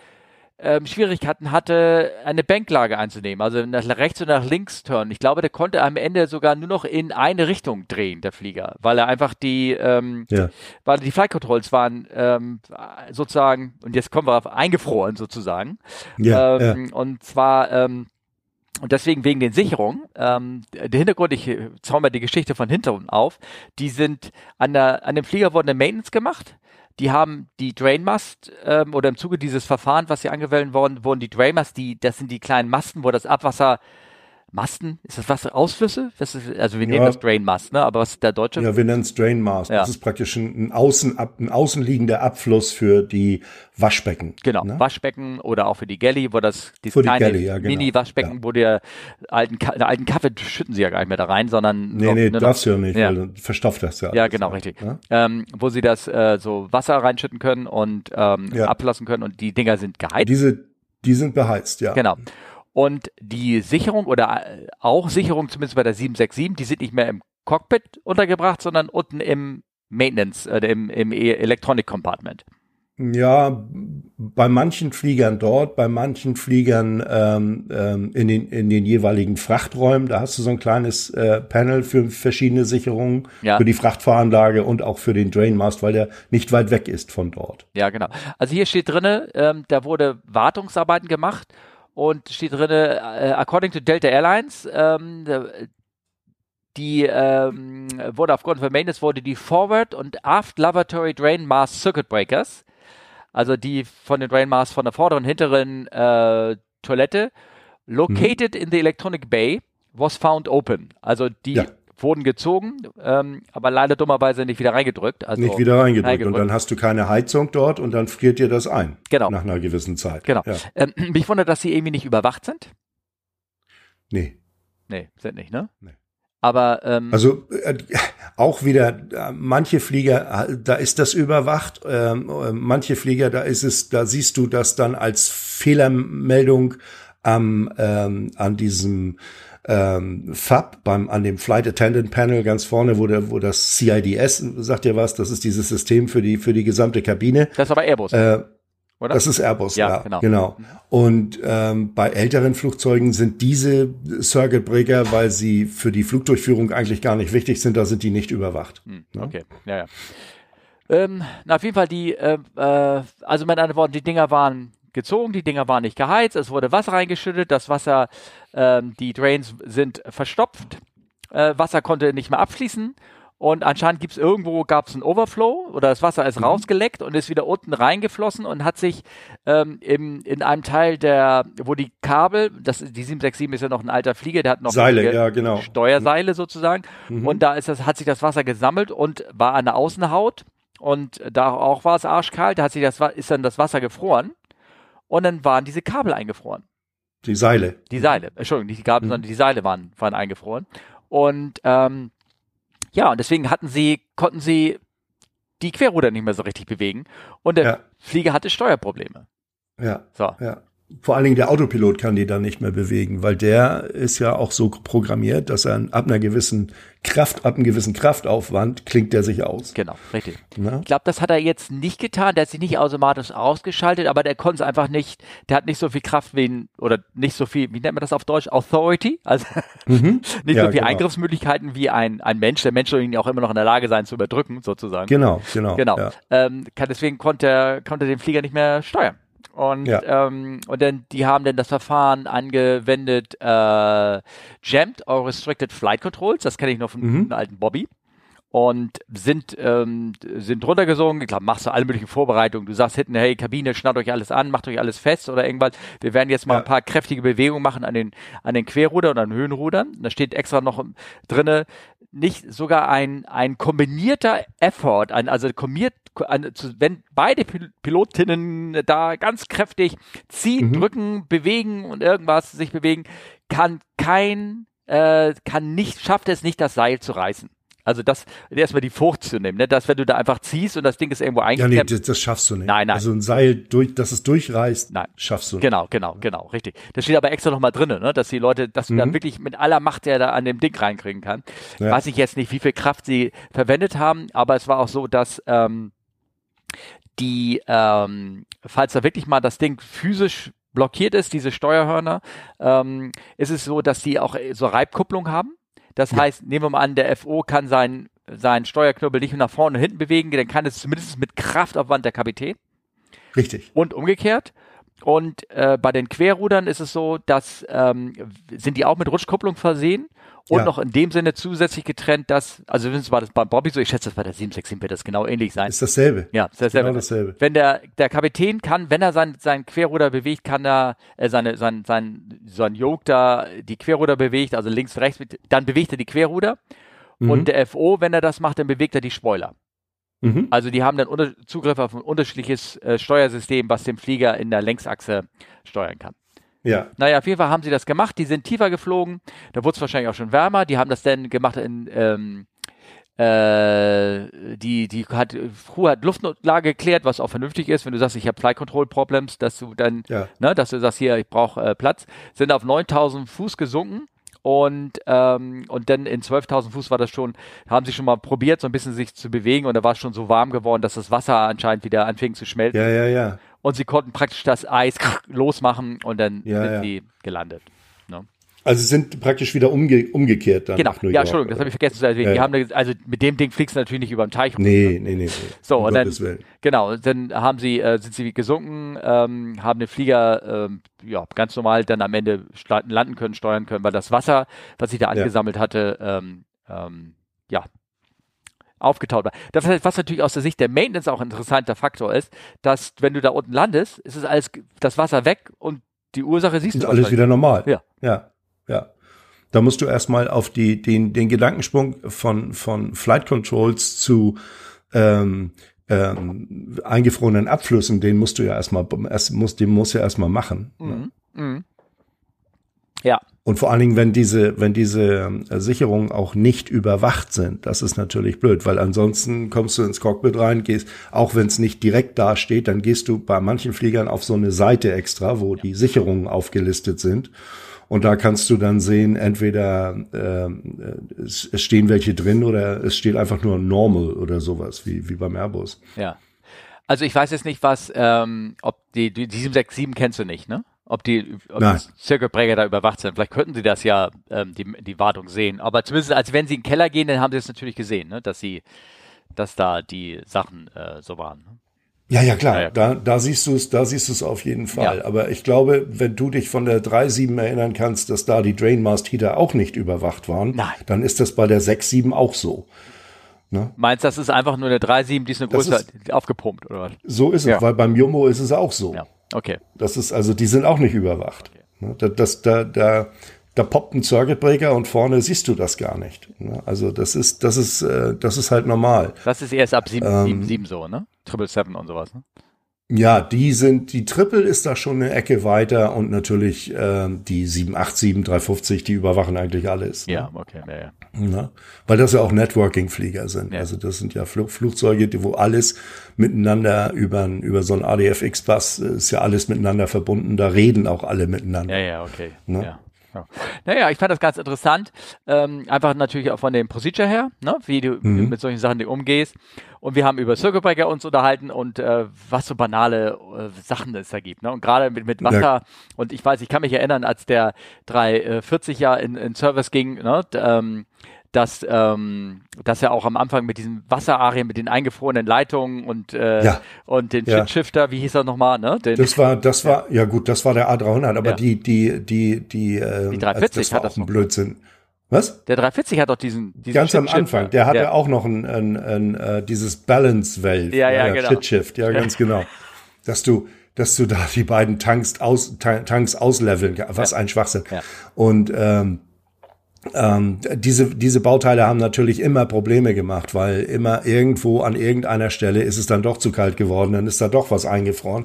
ähm, Schwierigkeiten hatte, eine Banklage einzunehmen, also nach rechts und nach links turnen. Ich glaube, der konnte am Ende sogar nur noch in eine Richtung drehen, der Flieger, weil er einfach die, ähm, ja. weil die Flight Controls waren ähm, sozusagen, und jetzt kommen wir auf eingefroren sozusagen. Ja, ähm, ja. Und zwar ähm, und deswegen wegen den Sicherungen, ähm, der Hintergrund, ich zauber mal die Geschichte von hinten auf, die sind an, der, an dem Flieger wurde eine Maintenance gemacht, die haben die Drainmast ähm, oder im Zuge dieses Verfahrens, was hier angewendet worden, wurden die Drainmast, die, das sind die kleinen Masten, wo das Abwasser Masten, ist das was? Ausflüsse? Das ist, also wir nehmen das Drainmast, ne? Aber was ist der deutsche? Ja, wir nennen es Drainmast. Ja. Das ist praktisch ein, außen, ein außenliegender Abfluss für die Waschbecken. Genau, ne? Waschbecken oder auch für die Galley, wo das die kleine ja, genau. Mini-Waschbecken, ja. wo der alten, der alten Kaffee schütten sie ja gar nicht mehr da rein, sondern nee, noch, nee, ne, darfst du ja nicht, ja. weil verstopft das ja. Ja, genau, richtig. Ähm, wo sie das äh, so Wasser reinschütten können und ähm, ablassen können und die Dinger sind geheizt. Diese, die sind beheizt, ja. Genau. Und die Sicherung oder äh, auch Sicherung, zumindest bei der 767, die sind nicht mehr im Cockpit untergebracht, sondern unten im Maintenance, äh, im, im e-, Electronic Compartment. Ja, bei manchen Fliegern dort, bei manchen Fliegern ähm, ähm, in, den, in den jeweiligen Frachträumen, da hast du so ein kleines äh, Panel für verschiedene Sicherungen, ja. für die Frachtfahranlage und auch für den Drainmast, weil der nicht weit weg ist von dort. Ja, genau. Also hier steht drinne, ähm, da wurde Wartungsarbeiten gemacht und steht drin, äh, according to Delta Airlines, ähm, die ähm, wurde aufgrund von Maintenance wurde die Forward und Aft Lavatory Drain Mass Circuit Breakers, also die von den Drain Mass von der vorderen und hinteren äh, Toilette, located mhm. in the electronic bay, was found open. Also die ja wurden gezogen, ähm, aber leider dummerweise nicht wieder reingedrückt. Also nicht wieder reingedrückt. reingedrückt. Und dann hast du keine Heizung dort und dann friert dir das ein. Genau. Nach einer gewissen Zeit. Genau. Ja. Ähm, <clears throat> mich wundert, dass sie irgendwie nicht überwacht sind. Nee. Nee, sind nicht, ne? Nee. Aber ähm, also äh, auch wieder äh, manche Flieger, äh, da ist das überwacht. Ähm, äh, manche Flieger, da ist es, da siehst du das dann als Fehlermeldung am ähm, an diesem ähm, FAB beim an dem Flight Attendant Panel ganz vorne, wo der, wo das CIDS sagt ja was, das ist dieses System für die für die gesamte Kabine. Das ist aber Airbus. Äh, oder? Das ist Airbus, ja, ja genau. genau. Und ähm, bei älteren Flugzeugen sind diese Circuit Breaker, weil sie für die Flugdurchführung eigentlich gar nicht wichtig sind, da sind die nicht überwacht. Hm, okay, ja, ja. Ähm, na, auf jeden Fall die, äh, äh, also mit anderen Worten, die Dinger waren gezogen, die Dinger waren nicht geheizt, es wurde Wasser reingeschüttet, das Wasser, ähm, die Drains sind verstopft, äh, Wasser konnte nicht mehr abfließen und anscheinend gibt es irgendwo, gab es einen Overflow oder das Wasser ist mhm. rausgeleckt und ist wieder unten reingeflossen und hat sich ähm, im, in einem Teil der, wo die Kabel, das, die 767 ist ja noch ein alter Flieger, der hat noch Seile, ja, genau. Steuerseile sozusagen mhm. und da ist das, hat sich das Wasser gesammelt und war an der Außenhaut und da auch war es arschkalt, da hat sich das, ist dann das Wasser gefroren und dann waren diese Kabel eingefroren. Die Seile. Die Seile, Entschuldigung, nicht die Kabel, mhm. sondern die Seile waren, waren eingefroren. Und ähm, ja, und deswegen hatten sie, konnten sie die Querruder nicht mehr so richtig bewegen. Und der ja. Flieger hatte Steuerprobleme. Ja. So. Ja vor allen Dingen der Autopilot kann die dann nicht mehr bewegen, weil der ist ja auch so programmiert, dass er ab einer gewissen Kraft, ab einem gewissen Kraftaufwand klingt der sich aus. Genau, richtig. Na? Ich glaube, das hat er jetzt nicht getan. Der hat sich nicht automatisch ausgeschaltet, aber der konnte es einfach nicht. Der hat nicht so viel Kraft wie ein, oder nicht so viel, wie nennt man das auf Deutsch? Authority? Also mhm. <laughs> nicht ja, so viel genau. Eingriffsmöglichkeiten wie ein, ein Mensch. Der Mensch soll ihn auch immer noch in der Lage sein zu überdrücken, sozusagen. Genau, genau. Genau. Ja. Ähm, kann, deswegen konnte er, konnte den Flieger nicht mehr steuern. Und, ja. ähm, und dann, die haben dann das Verfahren angewendet, äh, Jammed or Restricted Flight Controls, das kenne ich noch von mhm. alten Bobby und sind, ähm, sind runtergesungen. Ich glaube, machst du alle möglichen Vorbereitungen. Du sagst hinten, hey, Kabine, schnallt euch alles an, macht euch alles fest oder irgendwas. Wir werden jetzt mal ja. ein paar kräftige Bewegungen machen an den, an den Querrudern und an den Höhenrudern. Da steht extra noch drinne, nicht sogar ein, ein kombinierter Effort, ein, also kombiniert, ein, wenn beide Pilotinnen da ganz kräftig ziehen, mhm. drücken, bewegen und irgendwas sich bewegen, kann kein, äh, kann nicht, schafft es nicht, das Seil zu reißen. Also das erstmal die Furcht zu nehmen, ne? dass wenn du da einfach ziehst und das Ding ist irgendwo eingeklemmt. Ja, nee, das, das, schaffst du nicht. Nein, nein. Also ein Seil, durch, dass es durchreißt, nein. schaffst du. Genau, genau, genau, richtig. Das steht aber extra nochmal drin, ne? dass die Leute, dass du mhm. dann wirklich mit aller Macht der da an dem Ding reinkriegen kann. Ja. Weiß ich jetzt nicht, wie viel Kraft sie verwendet haben, aber es war auch so, dass ähm, die, ähm, falls da wirklich mal das Ding physisch blockiert ist, diese Steuerhörner, ähm, ist es so, dass die auch so Reibkupplung haben. Das ja. heißt, nehmen wir mal an, der FO kann seinen sein Steuerknüppel nicht nach vorne und hinten bewegen, dann kann es zumindest mit Kraftaufwand der Kapitän. Richtig. Und umgekehrt. Und äh, bei den Querrudern ist es so, dass ähm, sind die auch mit Rutschkupplung versehen und ja. noch in dem Sinne zusätzlich getrennt, dass, also wenn es war das bei Bobby so, ich schätze, das bei der 767 wird das genau ähnlich sein. Ist dasselbe. Ja, ist dasselbe. Genau dasselbe. Wenn der, der Kapitän kann, wenn er sein, sein Querruder bewegt, kann er äh, seine, sein, sein, sein Yoke da die Querruder bewegt, also links, rechts, dann bewegt er die Querruder. Mhm. Und der FO, wenn er das macht, dann bewegt er die Spoiler. Mhm. Also die haben dann Zugriff auf ein unterschiedliches äh, Steuersystem, was den Flieger in der Längsachse steuern kann. Ja. Naja, auf jeden Fall haben sie das gemacht. Die sind tiefer geflogen. Da wurde es wahrscheinlich auch schon wärmer. Die haben das dann gemacht in, ähm, äh, die, die hat, Crew hat Luftnotlage geklärt, was auch vernünftig ist, wenn du sagst, ich habe Flight Control Problems, dass du dann, ja. ne, dass du sagst, hier, ich brauche äh, Platz, sind auf 9000 Fuß gesunken und, ähm, und dann in 12.000 Fuß war das schon, haben sie schon mal probiert, so ein bisschen sich zu bewegen und da war es schon so warm geworden, dass das Wasser anscheinend wieder anfing zu schmelzen. Ja, ja, ja. Und sie konnten praktisch das Eis <laughs> losmachen und dann ja, sind ja. sie gelandet. Ne? Also sind praktisch wieder umge umgekehrt dann. Genau, ja, Entschuldigung, das habe ich vergessen zu erwähnen. Ja. Haben, also mit dem Ding fliegst du natürlich nicht über den Teich. Nee, nee, nee, nee. So, um und dann, genau, dann haben sie, äh, sind sie gesunken, ähm, haben den Flieger, ähm, ja, ganz normal dann am Ende landen können, steuern können, weil das Wasser, was sich da angesammelt hatte, ähm, ähm, ja, aufgetaut war. Das heißt, was natürlich aus der Sicht der Maintenance auch ein interessanter Faktor ist, dass wenn du da unten landest, ist es alles das Wasser weg und die Ursache siehst ist du. Alles wieder normal. Ja. Ja. Ja. Da musst du erstmal auf die, den, den Gedankensprung von, von Flight Controls zu ähm, ähm, eingefrorenen Abflüssen, den musst du ja erstmal, erst, musst, den musst du ja erstmal machen. Mhm. Ne? Mhm. Ja. Und vor allen Dingen, wenn diese, wenn diese äh, Sicherungen auch nicht überwacht sind, das ist natürlich blöd, weil ansonsten kommst du ins Cockpit rein, gehst, auch wenn es nicht direkt da steht, dann gehst du bei manchen Fliegern auf so eine Seite extra, wo die Sicherungen aufgelistet sind. Und da kannst du dann sehen, entweder äh, es, es stehen welche drin oder es steht einfach nur normal oder sowas, wie, wie beim Airbus. Ja. Also ich weiß jetzt nicht, was, ähm, ob die, die, die 767 kennst du nicht, ne? Ob die, ob die Circuit Breaker da überwacht sind. Vielleicht könnten sie das ja, ähm, die, die Wartung sehen. Aber zumindest, als wenn sie in den Keller gehen, dann haben sie es natürlich gesehen, ne? Dass sie, dass da die Sachen äh, so waren. Ne? Ja, ja, klar. Ja, ja. Da, da siehst du es, da siehst du es auf jeden Fall. Ja. Aber ich glaube, wenn du dich von der 3.7 erinnern kannst, dass da die Drainmast Heater auch nicht überwacht waren, Nein. dann ist das bei der 6.7 auch so. Ne? Meinst du, das ist einfach nur eine 3.7, die ist eine größer ist, aufgepumpt, oder was? So ist es, weil beim Jumbo ist es auch so. Ja. Okay. Das ist, also, die sind auch nicht überwacht. Okay. Ne? Das, das, da, da, da poppt ein Circuit Breaker und vorne siehst du das gar nicht. Ne? Also das ist, das ist, äh, das ist halt normal. Das ist erst ab 7, ähm, 7, 7 so, ne? Triple Seven und sowas, ne? Ja, die sind, die Triple ist da schon eine Ecke weiter und natürlich äh, die 787, 350, die überwachen eigentlich alles. Ne? Ja, okay, ja, ja. Na? Weil das ja auch Networking-Flieger sind. Ja. Also das sind ja Flug Flugzeuge, die, wo alles miteinander über, über so ein ADF-X-Bus ist ja alles miteinander verbunden. Da reden auch alle miteinander. Ja, ja, okay. Ne? Ja. Ja. Naja, ich fand das ganz interessant. Ähm, einfach natürlich auch von dem Procedure her, ne? wie du mhm. mit solchen Sachen umgehst. Und wir haben über Circuit Breaker uns unterhalten und äh, was so banale äh, Sachen es da gibt. Ne? Und gerade mit, mit Wasser. Ja. Und ich weiß, ich kann mich erinnern, als der 340 ja in, in Service ging, ne? ähm, dass, ähm, dass er auch am Anfang mit diesem Wasserarien, mit den eingefrorenen Leitungen und, äh, ja. und den ja. Shifter, wie hieß er nochmal, ne? Den, das war, das war, ja gut, das war der A300, aber ja. die, die, die, die, äh, die 340 das war hat auch das ein Blödsinn. Was? Der 340 hat doch diesen, diesen Ganz am Anfang, der hatte auch noch ein, ein, ein, ein, äh, dieses Balance Valve. Ja, ja, genau. Shit Shift, ja, ganz genau. Dass du, dass du da die beiden Tanks aus, Tanks ausleveln, was ein Schwachsinn. Ja. Und, ähm, ähm, diese, diese Bauteile haben natürlich immer Probleme gemacht, weil immer irgendwo an irgendeiner Stelle ist es dann doch zu kalt geworden, dann ist da doch was eingefroren.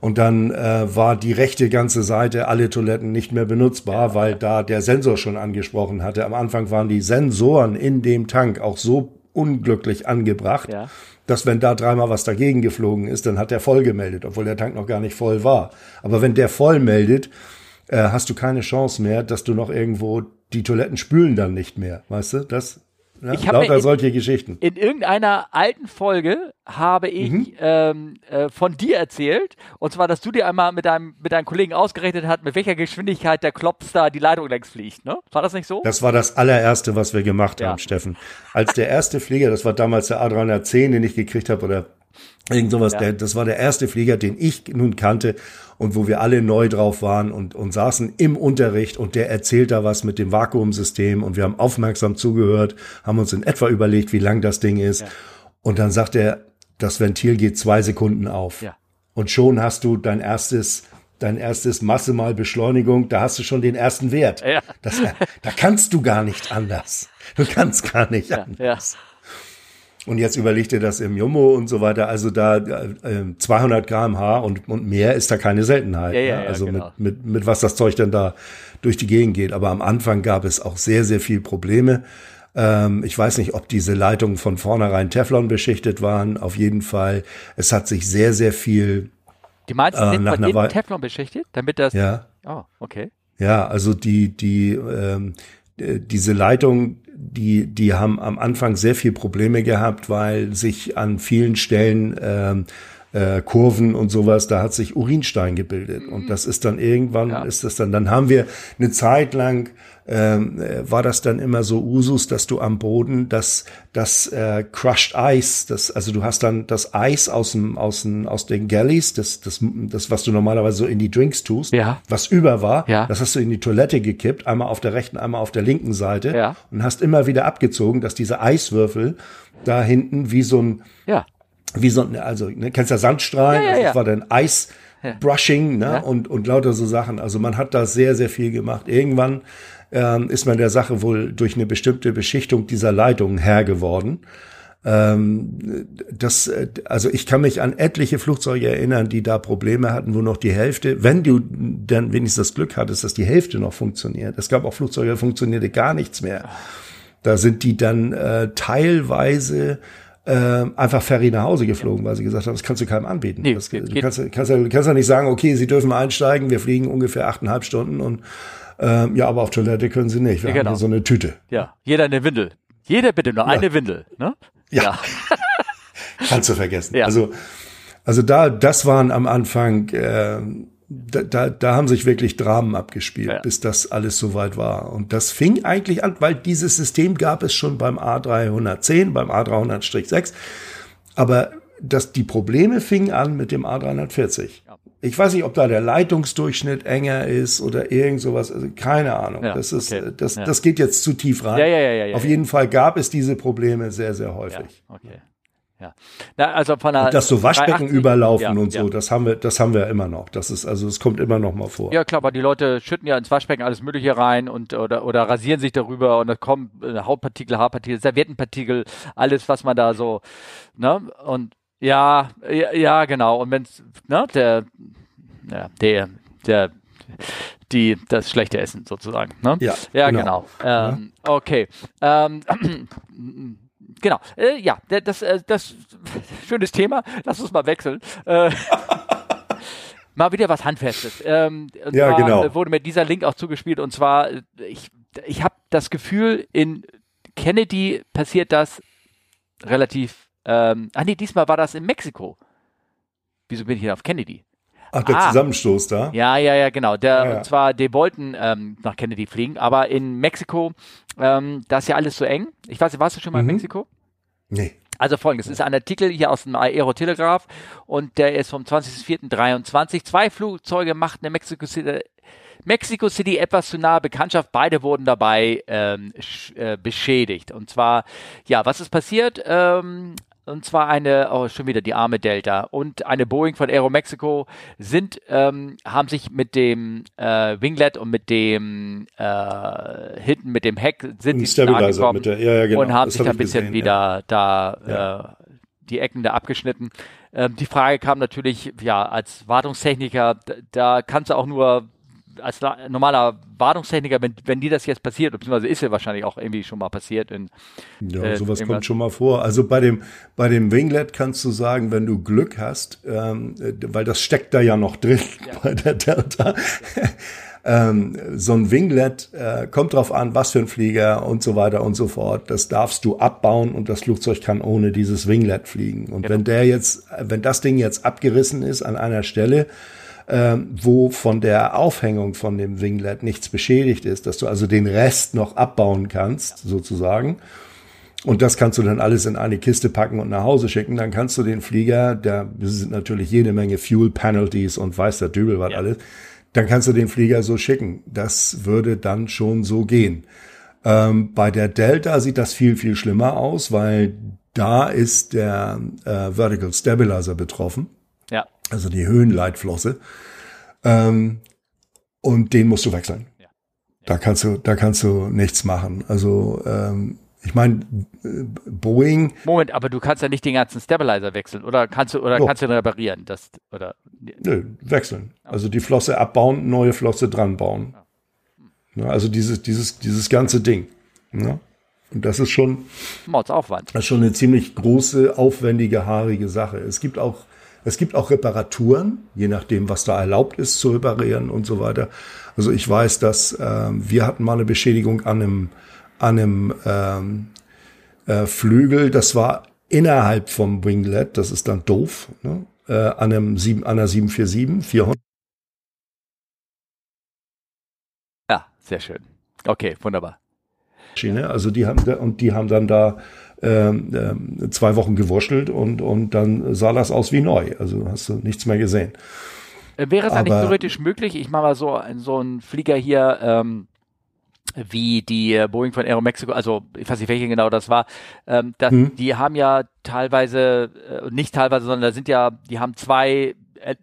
Und dann äh, war die rechte ganze Seite, alle Toiletten nicht mehr benutzbar, weil da der Sensor schon angesprochen hatte. Am Anfang waren die Sensoren in dem Tank auch so unglücklich angebracht, ja. dass wenn da dreimal was dagegen geflogen ist, dann hat der voll gemeldet, obwohl der Tank noch gar nicht voll war. Aber wenn der voll meldet, äh, hast du keine Chance mehr, dass du noch irgendwo die Toiletten spülen dann nicht mehr. Weißt du, das ja, ich lauter in, solche Geschichten. In irgendeiner alten Folge habe ich mhm. ähm, äh, von dir erzählt, und zwar, dass du dir einmal mit deinem, mit deinem Kollegen ausgerechnet hast, mit welcher Geschwindigkeit der Klops da die Leitung längs fliegt. Ne? War das nicht so? Das war das allererste, was wir gemacht ja. haben, Steffen. Als der erste Flieger, das war damals der A310, den ich gekriegt habe, oder Irgend sowas, ja. der, das war der erste Flieger, den ich nun kannte und wo wir alle neu drauf waren und, und saßen im Unterricht und der erzählt da was mit dem Vakuumsystem und wir haben aufmerksam zugehört, haben uns in etwa überlegt, wie lang das Ding ist. Ja. Und dann sagt er, das Ventil geht zwei Sekunden auf. Ja. Und schon hast du dein erstes dein erstes Masse mal Beschleunigung, da hast du schon den ersten Wert. Ja. Das, da kannst du gar nicht anders. Du kannst gar nicht ja, anders. Ja. Und jetzt überleg dir das im Jumbo und so weiter. Also da äh, 200 kmh und, und mehr ist da keine Seltenheit. Ja, ja, ne? Also genau. mit, mit, mit was das Zeug dann da durch die Gegend geht. Aber am Anfang gab es auch sehr, sehr viel Probleme. Ähm, ich weiß nicht, ob diese Leitungen von vornherein Teflon beschichtet waren. Auf jeden Fall. Es hat sich sehr, sehr viel die meinst, äh, sind von innen Teflon beschichtet, damit das. Ja. Oh, okay. Ja, also die die ähm, diese Leitung, die die haben am Anfang sehr viel Probleme gehabt, weil sich an vielen Stellen ähm, äh, Kurven und sowas, da hat sich Urinstein gebildet und mhm. das ist dann irgendwann ja. ist das dann. Dann haben wir eine Zeit lang ähm, äh, war das dann immer so Usus, dass du am Boden das, das äh, Crushed Ice, das, also du hast dann das Eis aus dem, aus dem, aus den Galleys, das, das, das, was du normalerweise so in die Drinks tust, ja. was über war, ja. das hast du in die Toilette gekippt, einmal auf der rechten, einmal auf der linken Seite ja. und hast immer wieder abgezogen, dass diese Eiswürfel da hinten wie so ein, ja. Wie so also, ne, kennst ja Sandstrahlen, ja, ja, also das war dann Eis, Brushing ne? Ja. und, und lauter so Sachen. Also man hat da sehr, sehr viel gemacht. Irgendwann ähm, ist man der Sache wohl durch eine bestimmte Beschichtung dieser Leitungen Herr geworden. Ähm, das, also ich kann mich an etliche Flugzeuge erinnern, die da Probleme hatten, wo noch die Hälfte, wenn du dann wenigstens das Glück hattest, dass die Hälfte noch funktioniert. Es gab auch Flugzeuge, da funktionierte gar nichts mehr. Da sind die dann äh, teilweise äh, einfach ferry nach Hause geflogen, weil sie gesagt haben, das kannst du keinem anbieten. Nee, das, geht, du kannst, kannst, kannst, kannst ja nicht sagen, okay, sie dürfen einsteigen, wir fliegen ungefähr achteinhalb Stunden und ähm, ja, aber auf Toilette können sie nicht. Wir ja, genau. haben so eine Tüte. Ja, jeder eine Windel. Jeder bitte nur ja. eine Windel. Ne? Ja. ja. <laughs> Kannst du vergessen. Ja. Also, also da, das waren am Anfang, äh, da, da, da haben sich wirklich Dramen abgespielt, ja. bis das alles soweit war. Und das fing eigentlich an, weil dieses System gab es schon beim A310, beim A300-6. Aber dass die Probleme fingen an mit dem A340. Ja. Ich weiß nicht, ob da der Leitungsdurchschnitt enger ist oder irgend sowas. Also keine Ahnung. Ja, das ist, okay. das, das geht jetzt zu tief rein. Ja, ja, ja, ja, Auf jeden Fall gab es diese Probleme sehr, sehr häufig. Okay. Ja. Na, also von und dass so Waschbecken 380, überlaufen ja, und so, ja. das haben wir, das haben wir immer noch. Das ist, also es kommt immer noch mal vor. Ja, klar, aber die Leute schütten ja ins Waschbecken alles Mögliche rein und oder, oder rasieren sich darüber und da kommen äh, Hautpartikel, Haarpartikel, Serviettenpartikel, alles, was man da so, ne? Und ja, ja, ja genau. Und wenn's, ne, der, ja, der, der, die, das schlechte Essen sozusagen, ne? Ja, ja genau. genau. Ähm. Okay. Ähm, <clears throat> genau. Äh, ja, das, äh, das, <laughs> schönes Thema. Lass uns mal wechseln. Äh, <laughs> mal wieder was Handfestes. Ähm, ja, genau. Wurde mir dieser Link auch zugespielt und zwar, ich, ich habe das Gefühl, in Kennedy passiert das relativ ähm, ach nee, diesmal war das in Mexiko. Wieso bin ich hier auf Kennedy? Ach, der ah, Zusammenstoß da? Ja, ja, ja, genau. Der, ja, ja. Und zwar, die wollten ähm, nach Kennedy fliegen, aber in Mexiko, ähm, da ist ja alles so eng. Ich weiß nicht, warst du schon mal mhm. in Mexiko? Nee. Also folgendes, ist ein Artikel hier aus dem Aerotelegraph und der ist vom 20.04.23. Zwei Flugzeuge machten in Mexico City Mexico City etwas zu nahe Bekanntschaft. Beide wurden dabei ähm, äh, beschädigt. Und zwar, ja, was ist passiert? Ähm, und zwar eine, oh, schon wieder die arme Delta und eine Boeing von Aeromexico sind, ähm, haben sich mit dem äh, Winglet und mit dem äh, hinten mit dem Heck sind sie angekommen ja, ja, genau. und haben das sich hab ein bisschen gesehen, wieder ja. da äh, die Ecken da abgeschnitten. Ähm, die Frage kam natürlich, ja, als Wartungstechniker, da, da kannst du auch nur als normaler Wartungstechniker, wenn, wenn dir das jetzt passiert, beziehungsweise ist ja wahrscheinlich auch irgendwie schon mal passiert. In, ja, äh, sowas kommt schon mal vor. Also bei dem, bei dem Winglet kannst du sagen, wenn du Glück hast, ähm, weil das steckt da ja noch drin <laughs> ja. bei der Delta. <laughs> ähm, so ein Winglet äh, kommt drauf an, was für ein Flieger und so weiter und so fort. Das darfst du abbauen und das Flugzeug kann ohne dieses Winglet fliegen. Und genau. wenn der jetzt, wenn das Ding jetzt abgerissen ist an einer Stelle, ähm, wo von der Aufhängung von dem Winglet nichts beschädigt ist, dass du also den Rest noch abbauen kannst, sozusagen. Und das kannst du dann alles in eine Kiste packen und nach Hause schicken. Dann kannst du den Flieger, da sind natürlich jede Menge Fuel Penalties und weiß der Dübel was ja. alles. Dann kannst du den Flieger so schicken. Das würde dann schon so gehen. Ähm, bei der Delta sieht das viel, viel schlimmer aus, weil da ist der äh, Vertical Stabilizer betroffen. Also die Höhenleitflosse. Ähm, und den musst du wechseln. Ja. Da kannst du, da kannst du nichts machen. Also ähm, ich meine, Boeing. Moment, aber du kannst ja nicht den ganzen Stabilizer wechseln oder kannst du oder oh. kannst du ihn reparieren? Das, oder? Nö, wechseln. Also die Flosse abbauen, neue Flosse dran bauen. Ja. also dieses, dieses, dieses ganze Ding. Ja? Und das ist schon. Mordsaufwand. Das ist schon eine ziemlich große, aufwendige, haarige Sache. Es gibt auch, es gibt auch Reparaturen, je nachdem, was da erlaubt ist zu reparieren und so weiter. Also ich weiß, dass äh, wir hatten mal eine Beschädigung an einem an einem ähm, äh, Flügel, das war innerhalb vom Winglet, das ist dann doof, ne? äh, an, einem 7, an einer 747, 400. Ja, sehr schön. Okay, wunderbar. Also die haben und die haben dann da ähm, äh, zwei Wochen gewurschtelt und und dann sah das aus wie neu. Also hast du nichts mehr gesehen. Äh, wäre es eigentlich theoretisch möglich? Ich mache mal so so einen Flieger hier. Ähm, wie die Boeing von Aeromexico, also ich weiß nicht, welche genau das war, ähm, das, hm. die haben ja teilweise, äh, nicht teilweise, sondern da sind ja, die haben zwei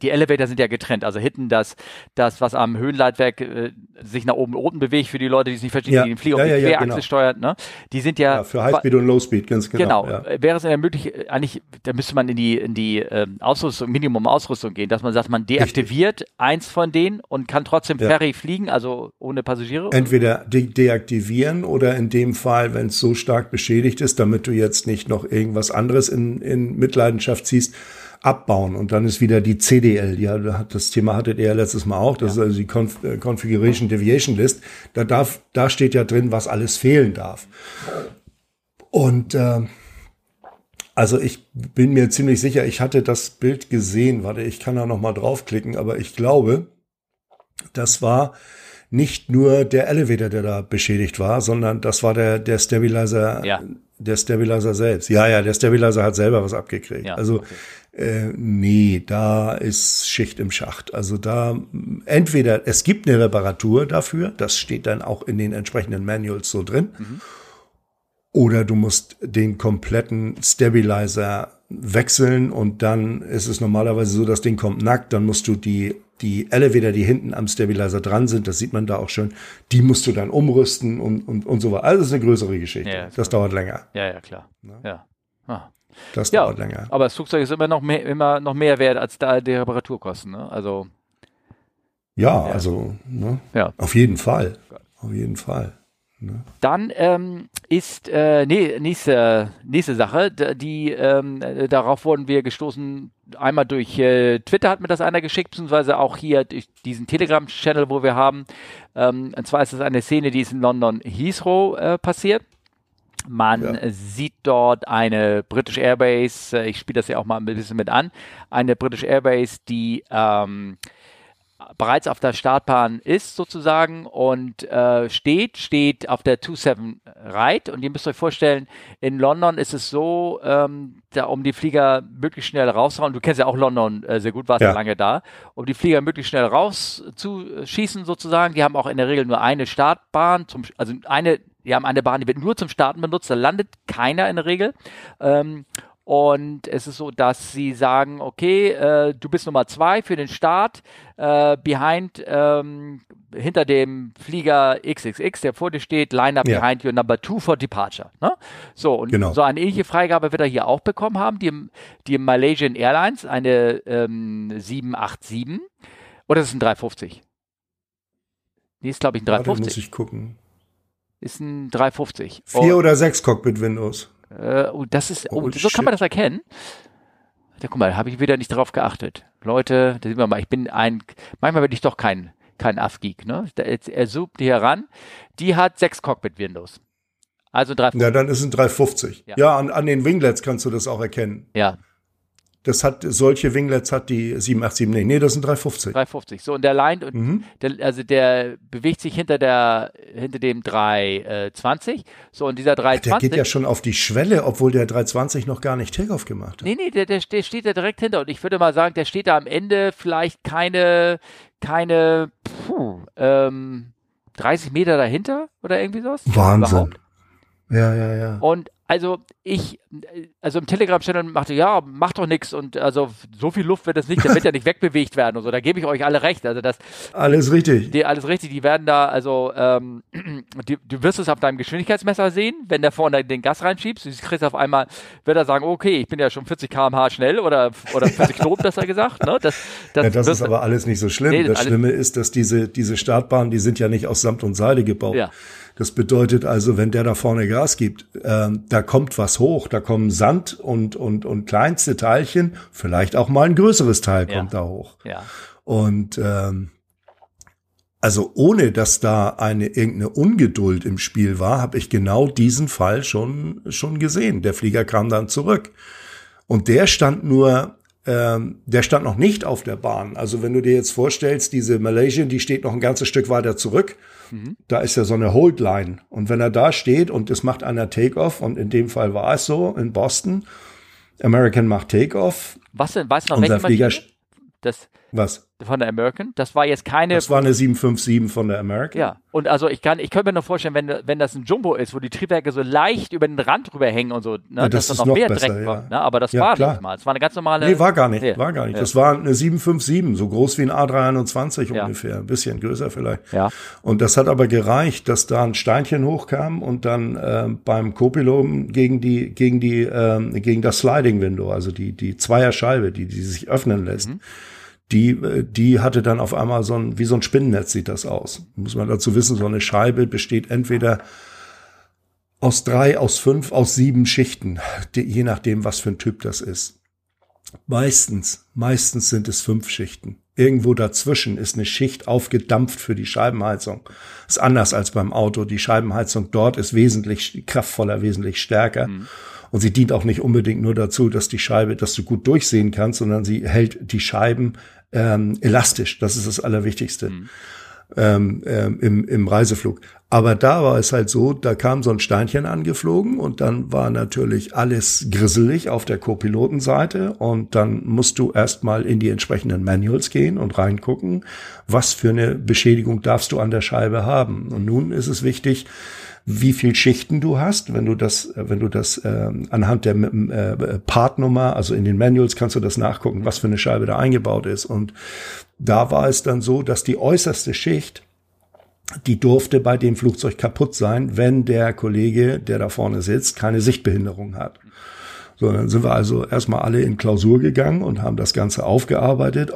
die Elevator sind ja getrennt. Also hinten das, das was am Höhenleitwerk äh, sich nach oben unten bewegt für die Leute, die es nicht verstehen, ja. die den Flieger ja, auf die ja, Querachse genau. steuert. Ne? Die sind ja, ja für Highspeed und Lowspeed ganz genau. Genau. Wäre es ja möglich, eigentlich, da müsste man in die in die ähm, Ausrüstung, Minimum Ausrüstung gehen, dass man sagt, man deaktiviert Richtig. eins von denen und kann trotzdem Ferry fliegen, also ohne Passagiere. Entweder de deaktivieren oder in dem Fall, wenn es so stark beschädigt ist, damit du jetzt nicht noch irgendwas anderes in, in Mitleidenschaft ziehst abbauen. Und dann ist wieder die CDL. Ja, das Thema hattet ihr ja letztes Mal auch. Das ja. ist also die Conf äh, Configuration Deviation List. Da darf, da steht ja drin, was alles fehlen darf. Und äh, also ich bin mir ziemlich sicher, ich hatte das Bild gesehen. Warte, ich kann da noch mal draufklicken, aber ich glaube, das war nicht nur der Elevator, der da beschädigt war, sondern das war der, der Stabilizer, ja. Der Stabilizer selbst. Ja, ja, der Stabilizer hat selber was abgekriegt. Ja, also okay. Äh, nee, da ist Schicht im Schacht. Also da entweder es gibt eine Reparatur dafür, das steht dann auch in den entsprechenden Manuals so drin, mhm. oder du musst den kompletten Stabilizer wechseln und dann ist es normalerweise so, das Ding kommt nackt, dann musst du die die Elevator, die hinten am Stabilizer dran sind, das sieht man da auch schon, die musst du dann umrüsten und, und, und so weiter. Also das ist eine größere Geschichte. Ja, das dauert länger. Ja, ja, klar. Ja. ja. Ah. Das ja, dauert länger. Aber das Flugzeug ist immer noch mehr, immer noch mehr wert als da die Reparaturkosten. Ne? Also ja, ja. also ne? ja. auf jeden Fall, auf jeden Fall. Ne? Dann ähm, ist äh, nee, nächste nächste Sache, die ähm, darauf wurden wir gestoßen. Einmal durch äh, Twitter hat mir das einer geschickt, beziehungsweise auch hier durch diesen Telegram-Channel, wo wir haben. Ähm, und zwar ist es eine Szene, die ist in London Heathrow äh, passiert. Man ja. sieht dort eine British Airbase, äh, ich spiele das ja auch mal ein bisschen mit an, eine British Airbase, die ähm, bereits auf der Startbahn ist sozusagen und äh, steht, steht auf der 27 Right und ihr müsst euch vorstellen, in London ist es so, ähm, da, um die Flieger möglichst schnell rauszuhauen, du kennst ja auch London äh, sehr gut, warst ja. ja. lange da, um die Flieger möglichst schnell rauszuschießen sozusagen, die haben auch in der Regel nur eine Startbahn, zum, also eine die haben eine Bahn, die wird nur zum Starten benutzt, da landet keiner in der Regel. Ähm, und es ist so, dass sie sagen, okay, äh, du bist Nummer zwei für den Start, äh, behind, ähm, hinter dem Flieger XXX, der vor dir steht, line up ja. behind your number two for departure. Ne? So, und genau. so eine ähnliche Freigabe wird er hier auch bekommen haben, die, die Malaysian Airlines, eine ähm, 787. Oder ist es ein 350? Nee, ist glaube ich ein 350. Ja, muss ich gucken. Ist ein 350. Vier oh. oder sechs Cockpit-Windows. Äh, oh, das ist, oh, oh so shit. kann man das erkennen. Ja, guck mal, habe ich wieder nicht darauf geachtet. Leute, da sieht man mal, ich bin ein, manchmal bin ich doch kein, kein Aff-Geek, ne? Er zoomt hier ran. Die hat sechs Cockpit-Windows. Also 350. Ja, dann ist ein 350. Ja, ja an, an den Winglets kannst du das auch erkennen. Ja. Das hat solche Winglets hat die 787 nicht. Nee, das sind 350. 350. So und der Line und mhm. der, also der bewegt sich hinter der hinter dem 320. So und dieser 320 Der geht ja schon auf die Schwelle, obwohl der 320 noch gar nicht Takeoff gemacht hat. Nee, nee, der, der, der steht da direkt hinter und ich würde mal sagen, der steht da am Ende vielleicht keine keine puh, ähm, 30 Meter dahinter oder irgendwie sowas. Wahnsinn. Überhaupt. Ja, ja, ja. Und also ich, also im Telegram-Channel machte, ja, macht doch nichts und also so viel Luft wird es nicht, der wird ja <laughs> nicht wegbewegt werden und so, da gebe ich euch alle recht. Also das alles richtig. Die, alles richtig, die werden da, also ähm, <clears throat> die, du wirst es auf deinem Geschwindigkeitsmesser sehen, wenn der vorne den Gas reinschiebst, du kriegst auf einmal, wird er sagen, okay, ich bin ja schon 40 km/h schnell oder, oder 40 Knoten, besser gesagt. Ne? Das, das, ja, das ist aber alles nicht so schlimm. Nee, das, das Schlimme ist, dass diese, diese Startbahnen, die sind ja nicht aus Samt und Seide gebaut. Ja. Das bedeutet also, wenn der da vorne Gas gibt, äh, da kommt was hoch, da kommen Sand und, und, und kleinste Teilchen, vielleicht auch mal ein größeres Teil ja. kommt da hoch. Ja. Und ähm, also ohne dass da eine irgendeine Ungeduld im Spiel war, habe ich genau diesen Fall schon schon gesehen. Der Flieger kam dann zurück und der stand nur, ähm, der stand noch nicht auf der Bahn. Also wenn du dir jetzt vorstellst, diese Malaysian, die steht noch ein ganzes Stück weiter zurück Mhm. Da ist ja so eine Holdline. Und wenn er da steht und es macht einer Takeoff, und in dem Fall war es so in Boston, American macht Takeoff. Was denn? Weißt du noch, welche Flieger, das, Was? Von der American. Das war jetzt keine. Das war eine 757 von der American. Ja. Und also ich kann, ich könnte mir noch vorstellen, wenn, wenn das ein Jumbo ist, wo die Triebwerke so leicht über den Rand drüber hängen und so, ne, ja, das dass das noch, mehr besser, Dreck ja. war. Ne? Aber das ja, war klar. nicht mal. Es war eine ganz normale. Nee, war gar nicht. Nee. War gar nicht. Das war eine 757, so groß wie ein A321 ungefähr. Ein bisschen größer vielleicht. Ja. Und das hat aber gereicht, dass da ein Steinchen hochkam und dann äh, beim Co-Piloten gegen die, gegen die, äh, gegen das Sliding Window, also die, die Zweierscheibe, die, die sich öffnen lässt. Mhm die, die hatte dann auf einmal so ein, wie so ein Spinnennetz sieht das aus. Muss man dazu wissen, so eine Scheibe besteht entweder aus drei, aus fünf, aus sieben Schichten, je nachdem, was für ein Typ das ist. Meistens, meistens sind es fünf Schichten. Irgendwo dazwischen ist eine Schicht aufgedampft für die Scheibenheizung. Ist anders als beim Auto. Die Scheibenheizung dort ist wesentlich kraftvoller, wesentlich stärker. Mhm. Und sie dient auch nicht unbedingt nur dazu, dass die Scheibe, dass du gut durchsehen kannst, sondern sie hält die Scheiben ähm, elastisch. Das ist das Allerwichtigste. Mhm. Ähm, ähm, im, im Reiseflug. Aber da war es halt so, da kam so ein Steinchen angeflogen und dann war natürlich alles grisselig auf der Co-Pilotenseite und dann musst du erstmal in die entsprechenden Manuals gehen und reingucken, was für eine Beschädigung darfst du an der Scheibe haben. Und nun ist es wichtig, wie viel Schichten du hast. Wenn du das, wenn du das äh, anhand der äh, Partnummer, also in den Manuals kannst du das nachgucken, was für eine Scheibe da eingebaut ist. Und da war es dann so, dass die äußerste Schicht die durfte bei dem Flugzeug kaputt sein, wenn der Kollege, der da vorne sitzt, keine Sichtbehinderung hat. So, dann sind wir also erstmal alle in Klausur gegangen und haben das Ganze aufgearbeitet.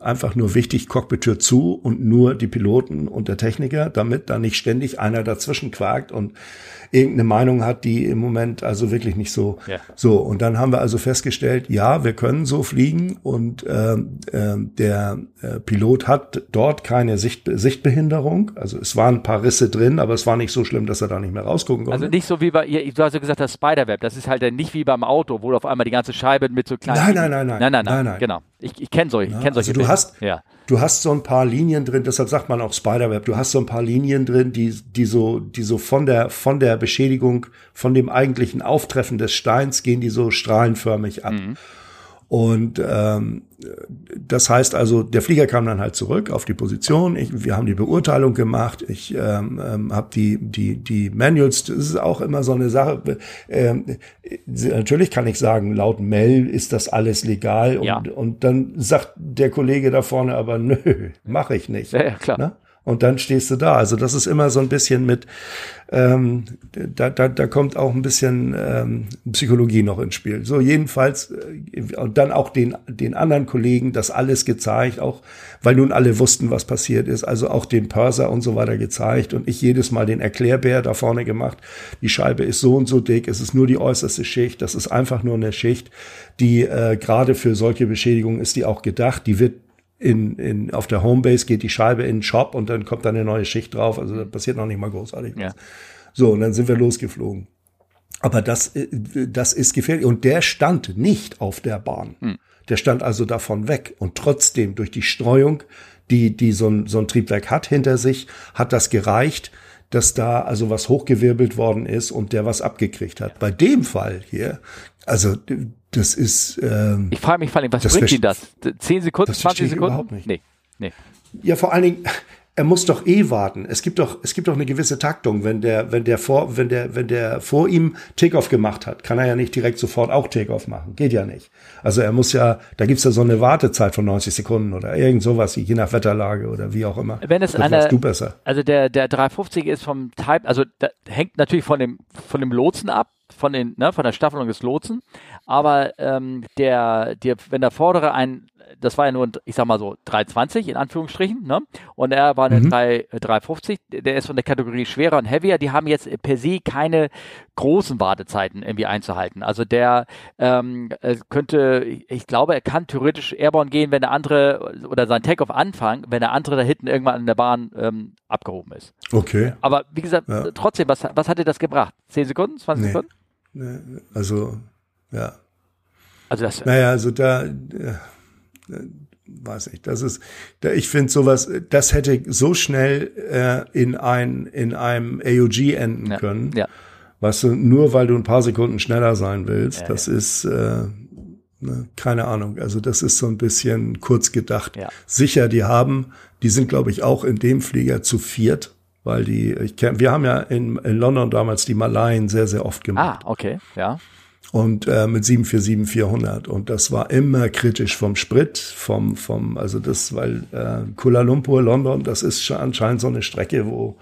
Einfach nur wichtig, Cockpit-Tür zu und nur die Piloten und der Techniker, damit da nicht ständig einer dazwischen quakt und irgendeine Meinung hat, die im Moment also wirklich nicht so. Ja. So, und dann haben wir also festgestellt, ja, wir können so fliegen und äh, äh, der äh, Pilot hat dort keine Sicht, Sichtbehinderung. Also es waren ein paar Risse drin, aber es war nicht so schlimm, dass er da nicht mehr rausgucken konnte. Also nicht so wie bei, du hast ja gesagt, das Spiderweb, das ist halt nicht wie beim Auto, wo du auf einmal die ganze Scheibe mit so kleinen. Nein, nein, nein, nein. Nein, nein, nein. nein, nein. Genau. Ich, ich kenne solche, ich kenn solche. Also du hast, ja. du hast so ein paar Linien drin, deshalb sagt man auch Spiderweb, du hast so ein paar Linien drin, die, die so, die so von der, von der Beschädigung, von dem eigentlichen Auftreffen des Steins gehen die so strahlenförmig ab. Mhm. Und ähm, das heißt also, der Flieger kam dann halt zurück auf die Position. Ich, wir haben die Beurteilung gemacht. Ich ähm, ähm, habe die die die Manuals. Das ist auch immer so eine Sache. Ähm, natürlich kann ich sagen, laut Mel ist das alles legal. Und, ja. und dann sagt der Kollege da vorne aber, <laughs> nö, mache ich nicht. Ja, ja klar. Ne? Und dann stehst du da. Also das ist immer so ein bisschen mit, ähm, da, da, da kommt auch ein bisschen ähm, Psychologie noch ins Spiel. So jedenfalls äh, und dann auch den, den anderen Kollegen das alles gezeigt, auch weil nun alle wussten, was passiert ist, also auch den Purser und so weiter gezeigt und ich jedes Mal den Erklärbär da vorne gemacht. Die Scheibe ist so und so dick, es ist nur die äußerste Schicht, das ist einfach nur eine Schicht, die äh, gerade für solche Beschädigungen ist die auch gedacht, die wird in, in, auf der Homebase geht die Scheibe in den Shop und dann kommt da eine neue Schicht drauf. Also da passiert noch nicht mal großartig was. Ja. So, und dann sind wir losgeflogen. Aber das, äh, das ist gefährlich. Und der stand nicht auf der Bahn. Hm. Der stand also davon weg. Und trotzdem durch die Streuung, die, die so ein, so ein Triebwerk hat hinter sich, hat das gereicht, dass da also was hochgewirbelt worden ist und der was abgekriegt hat. Bei dem Fall hier, also das ist. Ähm, ich frage mich vor allem, was bringt Ihnen das? Zehn Sekunden, das 20 Sekunden? Überhaupt nicht. Nee, nee. Ja, vor allen Dingen, er muss doch eh warten. Es gibt doch, es gibt doch eine gewisse Taktung. Wenn der, wenn der vor, wenn der, wenn der vor ihm Takeoff gemacht hat, kann er ja nicht direkt sofort auch Takeoff machen. Geht ja nicht. Also er muss ja, da gibt's ja so eine Wartezeit von 90 Sekunden oder irgend sowas, je nach Wetterlage oder wie auch immer. Wenn es das eine, du besser. Also der, der 350 ist vom Type, also hängt natürlich von dem, von dem Lotsen ab von den, ne, von der Staffelung des Lotsen. Aber ähm, der, der, wenn der Vordere ein das war ja nur, ich sag mal so, 320 in Anführungsstrichen, ne? Und er war eine mhm. 3, 350, der ist von der Kategorie schwerer und heavier. Die haben jetzt per se keine großen Wartezeiten irgendwie einzuhalten. Also der ähm, könnte, ich glaube, er kann theoretisch Airborne gehen, wenn der andere oder sein Takeoff anfangen, wenn der andere da hinten irgendwann in der Bahn ähm, abgehoben ist. Okay. Aber wie gesagt, ja. trotzdem, was, was hat dir das gebracht? 10 Sekunden, 20 nee. Sekunden? Nee, also, ja. Also das. Naja, also da, weiß ich, das ist, ich finde sowas, das hätte so schnell äh, in ein in einem AUG enden ja, können. Ja. Weißt du, nur weil du ein paar Sekunden schneller sein willst, ja, das ja. ist äh, ne, keine Ahnung. Also das ist so ein bisschen kurz gedacht. Ja. Sicher, die haben, die sind glaube ich auch in dem Flieger zu viert, weil die, ich kenn, wir haben ja in, in London damals die Malayen sehr sehr oft gemacht. Ah, okay, ja und äh, mit 747-400 und das war immer kritisch vom Sprit, vom vom also das weil äh, Kuala Lumpur, London, das ist anscheinend so eine Strecke, wo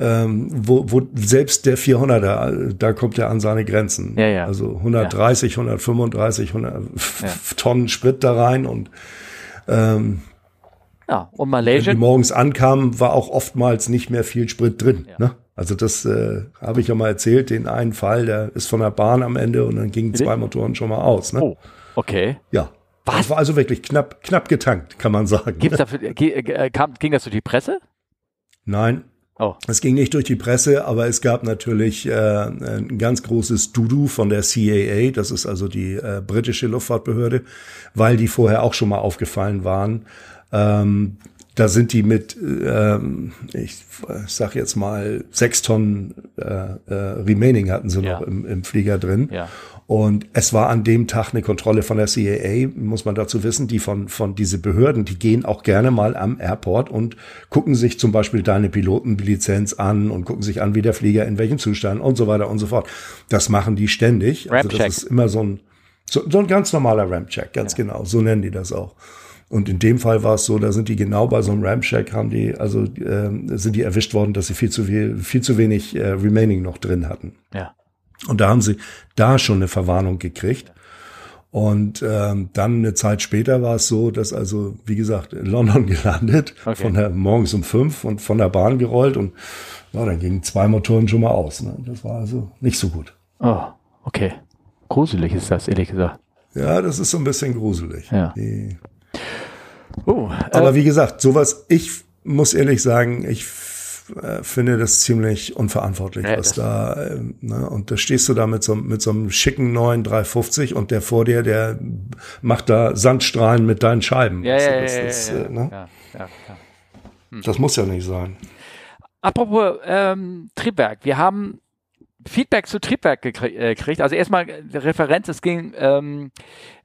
ähm, wo, wo selbst der 400er, da kommt er an seine Grenzen. Ja, ja. Also 130, ja. 135, 100 ja. Tonnen Sprit da rein und ähm, ja, und Malaysia. Wenn die morgens ankamen, war auch oftmals nicht mehr viel Sprit drin. Ja. Ne? Also das äh, habe ich ja mal erzählt, den einen Fall, der ist von der Bahn am Ende und dann gingen zwei Motoren schon mal aus. Ne? Oh, okay. Ja. Was? Das war also wirklich knapp, knapp getankt, kann man sagen. Gibt's dafür, äh, kam, ging das durch die Presse? Nein. Oh. Es ging nicht durch die Presse, aber es gab natürlich äh, ein ganz großes Dudu von der CAA, das ist also die äh, britische Luftfahrtbehörde, weil die vorher auch schon mal aufgefallen waren. Ähm, da sind die mit, ähm, ich sag jetzt mal, sechs Tonnen äh, äh, Remaining hatten sie ja. noch im, im Flieger drin. Ja. Und es war an dem Tag eine Kontrolle von der CAA, muss man dazu wissen, die von, von diese Behörden, die gehen auch gerne mal am Airport und gucken sich zum Beispiel deine Pilotenlizenz an und gucken sich an, wie der Flieger in welchem Zustand und so weiter und so fort. Das machen die ständig. Also das ist immer so ein, so, so ein ganz normaler Ramp-Check, ganz ja. genau. So nennen die das auch. Und in dem Fall war es so, da sind die genau bei so einem Ramcheck haben die, also äh, sind die erwischt worden, dass sie viel zu viel, viel zu wenig äh, Remaining noch drin hatten. Ja. Und da haben sie da schon eine Verwarnung gekriegt. Und ähm, dann eine Zeit später war es so, dass also, wie gesagt, in London <laughs> gelandet, okay. von der morgens um fünf und von der Bahn gerollt und ja, dann gingen zwei Motoren schon mal aus. Ne? Das war also nicht so gut. Oh, okay. Gruselig ist das, ehrlich gesagt. Ja, das ist so ein bisschen gruselig. Ja. Die, Oh, äh, Aber wie gesagt, sowas, ich muss ehrlich sagen, ich äh, finde das ziemlich unverantwortlich, ja, was da, äh, ne, und da stehst du da mit so, mit so einem schicken neuen 350 und der vor dir, der macht da Sandstrahlen mit deinen Scheiben. Ja, ja, das, ja, das, ja, äh, ne? ja, ja, hm. das muss ja nicht sein. Apropos ähm, Triebwerk, wir haben Feedback zu Triebwerk äh, gekriegt. Also erstmal Referenz, es ging, ähm,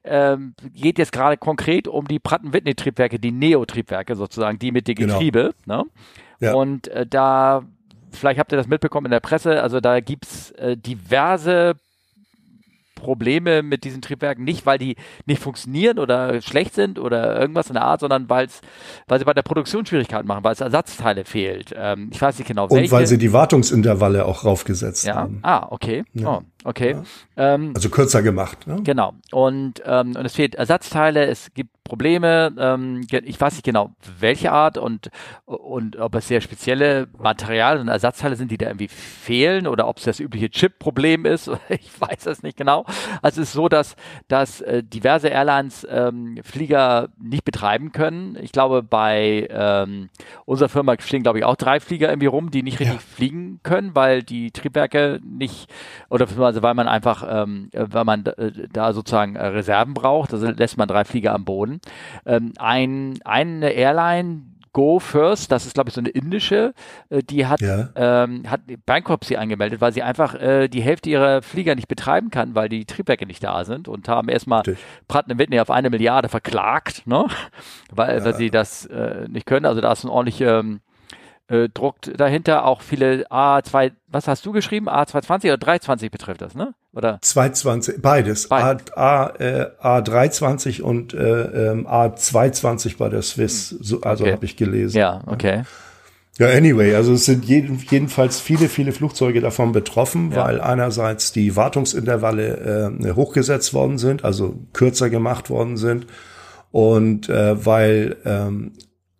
ähm, geht jetzt gerade konkret um die Pratt-Whitney-Triebwerke, die Neo-Triebwerke sozusagen, die mit dem. Getriebe. Genau. Ne? Ja. Und äh, da, vielleicht habt ihr das mitbekommen in der Presse, also da gibt's äh, diverse Probleme mit diesen Triebwerken nicht, weil die nicht funktionieren oder schlecht sind oder irgendwas in der Art, sondern weil's, weil sie bei der Produktion Schwierigkeiten machen, weil es Ersatzteile fehlt. Ähm, ich weiß nicht genau welche. Und weil sie die Wartungsintervalle auch raufgesetzt ja? haben. Ah, okay. Ja. Oh, okay. Ja. Ähm, also kürzer gemacht. Ne? Genau. Und, ähm, und es fehlt Ersatzteile, es gibt Probleme. Ähm, ich weiß nicht genau, welche Art und, und ob es sehr spezielle Materialien und Ersatzteile sind, die da irgendwie fehlen oder ob es das übliche Chip-Problem ist. <laughs> Ich weiß es nicht genau. Also es ist so, dass, dass äh, diverse Airlines ähm, Flieger nicht betreiben können. Ich glaube, bei ähm, unserer Firma fliegen, glaube ich, auch drei Flieger irgendwie rum, die nicht richtig ja. fliegen können, weil die Triebwerke nicht, oder also weil man einfach, ähm, weil man äh, da sozusagen äh, Reserven braucht. Also lässt man drei Flieger am Boden. Ähm, ein, eine Airline, Go First, das ist glaube ich so eine indische, äh, die hat, ja. ähm, hat Bankruptcy angemeldet, weil sie einfach äh, die Hälfte ihrer Flieger nicht betreiben kann, weil die Triebwerke nicht da sind und haben erstmal Pratt Whitney auf eine Milliarde verklagt, ne? <laughs> weil, ja. weil sie das äh, nicht können. Also da ist ein ordentlicher ähm, äh, Druck dahinter, auch viele A2, was hast du geschrieben? A220 oder 320 betrifft das, ne? Oder? 220, beides. beides. A, A, äh, A320 und äh, ähm, A220 bei der Swiss, hm. so, also okay. habe ich gelesen. Ja, okay. Ja, anyway, also es sind jeden, jedenfalls viele, viele Flugzeuge davon betroffen, ja. weil einerseits die Wartungsintervalle äh, hochgesetzt worden sind, also kürzer gemacht worden sind und äh, weil ähm,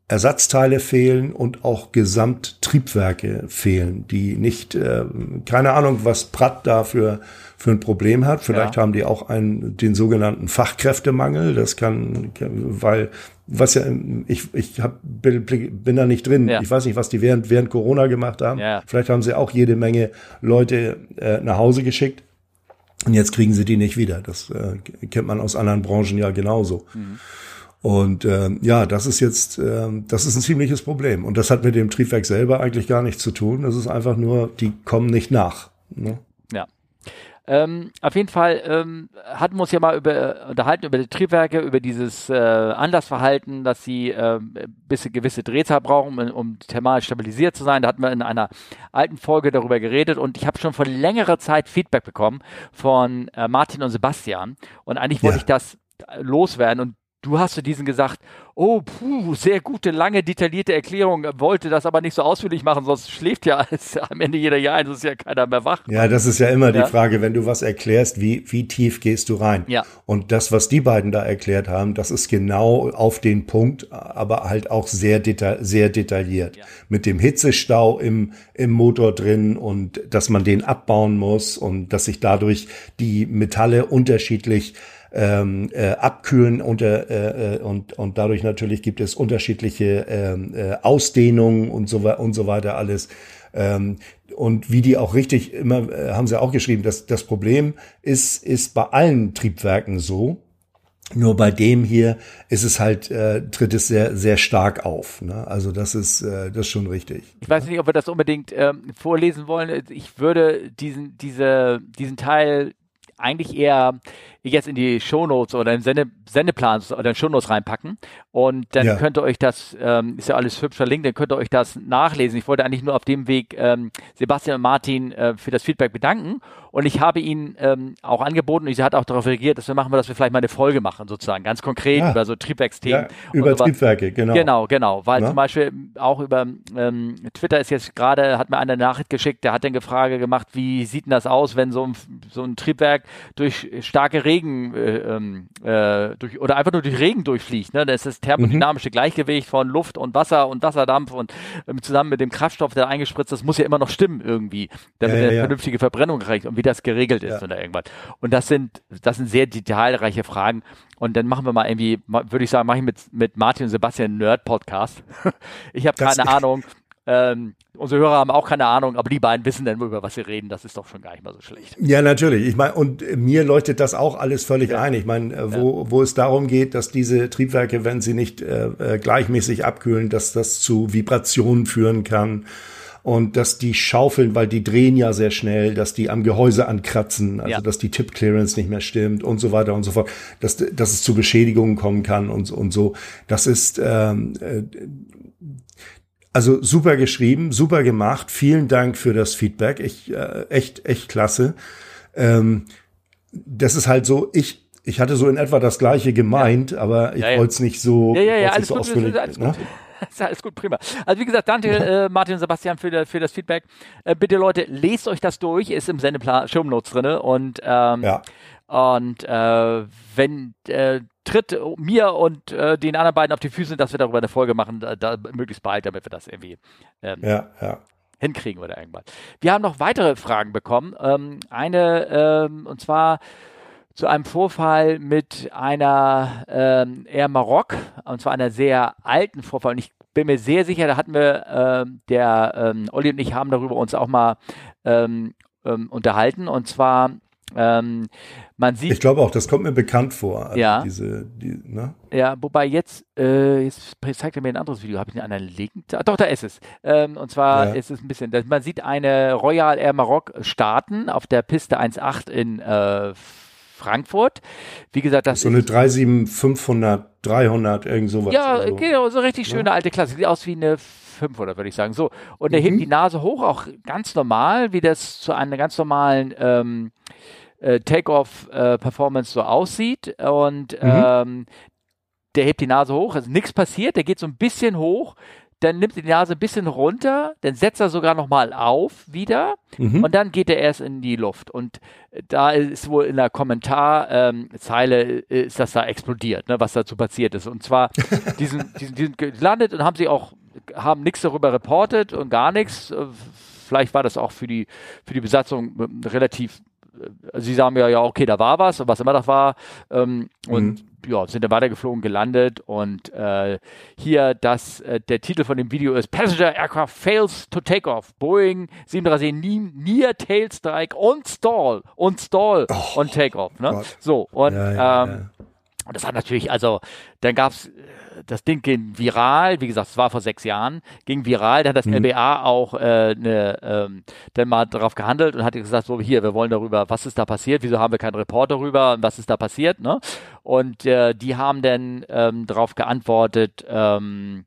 Ersatzteile fehlen und auch Gesamttriebwerke fehlen, die nicht, äh, keine Ahnung, was Pratt da für, für ein Problem hat. Vielleicht ja. haben die auch einen, den sogenannten Fachkräftemangel. Das kann, weil, was ja, ich, ich hab, bin, bin da nicht drin. Ja. Ich weiß nicht, was die während, während Corona gemacht haben. Ja. Vielleicht haben sie auch jede Menge Leute äh, nach Hause geschickt. Und jetzt kriegen sie die nicht wieder. Das äh, kennt man aus anderen Branchen ja genauso. Mhm. Und äh, ja, das ist jetzt, äh, das ist ein ziemliches Problem. Und das hat mit dem Triebwerk selber eigentlich gar nichts zu tun. Das ist einfach nur, die kommen nicht nach. Ne? Ja. Ähm, auf jeden Fall ähm, hatten wir uns ja mal über, unterhalten über die Triebwerke, über dieses äh, Anlassverhalten, dass sie äh, bisschen gewisse Drehzahl brauchen, um, um thermal stabilisiert zu sein. Da hatten wir in einer alten Folge darüber geredet und ich habe schon vor längerer Zeit Feedback bekommen von äh, Martin und Sebastian. Und eigentlich wollte ja. ich das loswerden und Du hast zu diesen gesagt, oh, puh, sehr gute, lange, detaillierte Erklärung, wollte das aber nicht so ausführlich machen, sonst schläft ja <laughs> am Ende jeder Jahr ein, ist ja keiner mehr wach. Ja, das ist ja immer ja. die Frage, wenn du was erklärst, wie, wie tief gehst du rein? Ja. Und das, was die beiden da erklärt haben, das ist genau auf den Punkt, aber halt auch sehr, deta sehr detailliert. Ja. Mit dem Hitzestau im, im Motor drin und dass man den abbauen muss und dass sich dadurch die Metalle unterschiedlich ähm, äh, abkühlen und, äh, äh, und, und dadurch natürlich gibt es unterschiedliche ähm, äh, Ausdehnungen und so, und so weiter alles. Ähm, und wie die auch richtig immer, äh, haben sie auch geschrieben, dass das Problem ist, ist bei allen Triebwerken so. Nur bei dem hier ist es halt, äh, tritt es sehr, sehr stark auf. Ne? Also das ist, äh, das ist schon richtig. Ich weiß nicht, ob wir das unbedingt ähm, vorlesen wollen. Ich würde diesen, diese, diesen Teil eigentlich eher jetzt in die Shownotes oder im Sende, Sendeplan oder in Shownotes reinpacken und dann ja. könnt ihr euch das, ähm, ist ja alles hübsch verlinkt, dann könnt ihr euch das nachlesen. Ich wollte eigentlich nur auf dem Weg ähm, Sebastian und Martin äh, für das Feedback bedanken und ich habe ihn ähm, auch angeboten und sie hat auch darauf reagiert, dass wir machen, dass wir vielleicht mal eine Folge machen sozusagen, ganz konkret ja. über so Triebwerksthemen. Ja, über Triebwerke, genau. Genau, genau, weil Na? zum Beispiel auch über ähm, Twitter ist jetzt gerade, hat mir eine Nachricht geschickt, der hat dann eine Frage gemacht, wie sieht denn das aus, wenn so ein, so ein Triebwerk durch starke Regen äh, ähm, äh, durch, oder einfach nur durch Regen durchfliegt. Ne? Das ist das thermodynamische mhm. Gleichgewicht von Luft und Wasser und Wasserdampf und ähm, zusammen mit dem Kraftstoff, der eingespritzt ist, muss ja immer noch stimmen irgendwie, damit ja, ja, eine ja. vernünftige Verbrennung reicht und wie das geregelt ist oder irgendwas. Und das sind, das sind sehr detailreiche Fragen. Und dann machen wir mal irgendwie, würde ich sagen, mache ich mit, mit Martin und Sebastian einen Nerd-Podcast. <laughs> ich habe keine Ahnung. Ähm, unsere Hörer haben auch keine Ahnung, aber die beiden wissen dann, über was sie reden. Das ist doch schon gar nicht mal so schlecht. Ja, natürlich. Ich meine, und mir leuchtet das auch alles völlig ja. ein. Ich meine, äh, wo, ja. wo es darum geht, dass diese Triebwerke, wenn sie nicht äh, äh, gleichmäßig abkühlen, dass das zu Vibrationen führen kann und dass die schaufeln, weil die drehen ja sehr schnell, dass die am Gehäuse ankratzen, also ja. dass die Tip Clearance nicht mehr stimmt und so weiter und so fort, dass, dass es zu Beschädigungen kommen kann und, und so. Das ist ähm, äh, also super geschrieben, super gemacht. Vielen Dank für das Feedback. Ich äh, echt echt klasse. Ähm, das ist halt so, ich ich hatte so in etwa das gleiche gemeint, ja. aber ich ja, ja. wollte es nicht so, ja, ja, ja, alles so gut. Alles ne? gut. <laughs> ist alles gut, prima. Also wie gesagt, danke äh, Martin und Sebastian für, für das Feedback. Äh, bitte Leute, lest euch das durch, ist im Sendeplan Shownotes drin und ähm. Und äh, wenn äh, tritt mir und äh, den anderen beiden auf die Füße, dass wir darüber eine Folge machen, da, da möglichst bald, damit wir das irgendwie ähm, ja, ja. hinkriegen oder irgendwann. Wir haben noch weitere Fragen bekommen. Ähm, eine, ähm, und zwar zu einem Vorfall mit einer ähm, Air Maroc, und zwar einer sehr alten Vorfall. Und ich bin mir sehr sicher, da hatten wir, ähm, der ähm, Olli und ich haben darüber uns auch mal ähm, ähm, unterhalten. Und zwar ähm, man sieht. Ich glaube auch, das kommt mir bekannt vor. Also ja. Diese, die, ne? Ja, wobei jetzt, äh, jetzt zeigt er mir ein anderes Video. Habe ich einen anderen Link? Ah, doch, da ist es. Ähm, und zwar ja. ist es ein bisschen, man sieht eine Royal Air Maroc starten auf der Piste 1.8 in äh, Frankfurt. Wie gesagt, das so eine 37500, 300, irgend sowas. Ja, so. genau, so richtig schöne ja. alte Klasse. Sieht aus wie eine 500, würde ich sagen. So, und er mhm. hebt die Nase hoch, auch ganz normal, wie das zu einer ganz normalen ähm, äh, Take-Off-Performance äh, so aussieht. Und mhm. ähm, der hebt die Nase hoch, also nichts passiert, der geht so ein bisschen hoch, dann nimmt er die Nase ein bisschen runter, dann setzt er sogar nochmal auf wieder mhm. und dann geht er erst in die Luft. Und da ist wohl in der Kommentarzeile ähm, ist das da explodiert, ne, was dazu passiert ist. Und zwar <laughs> diesen, diesen, diesen gelandet und haben sie auch, haben nichts darüber reportet und gar nichts. Vielleicht war das auch für die, für die Besatzung relativ äh, sie sagen ja, ja, okay, da war was, was immer das war. Ähm, und mhm. ja, sind dann weitergeflogen, gelandet. Und äh, hier das, äh, der Titel von dem Video ist Passenger Aircraft fails to take off. Boeing 737 near tail strike on stall, on stall, oh, on take off. Ne? So, und ja, ja, ähm, ja. das hat natürlich, also, dann gab's das Ding ging viral, wie gesagt, es war vor sechs Jahren, ging viral, dann hat das mhm. LBA auch äh, ne, ähm, dann mal darauf gehandelt und hat gesagt, so hier, wir wollen darüber, was ist da passiert, wieso haben wir keinen Report darüber, was ist da passiert, ne? Und äh, die haben dann ähm, darauf geantwortet, ähm,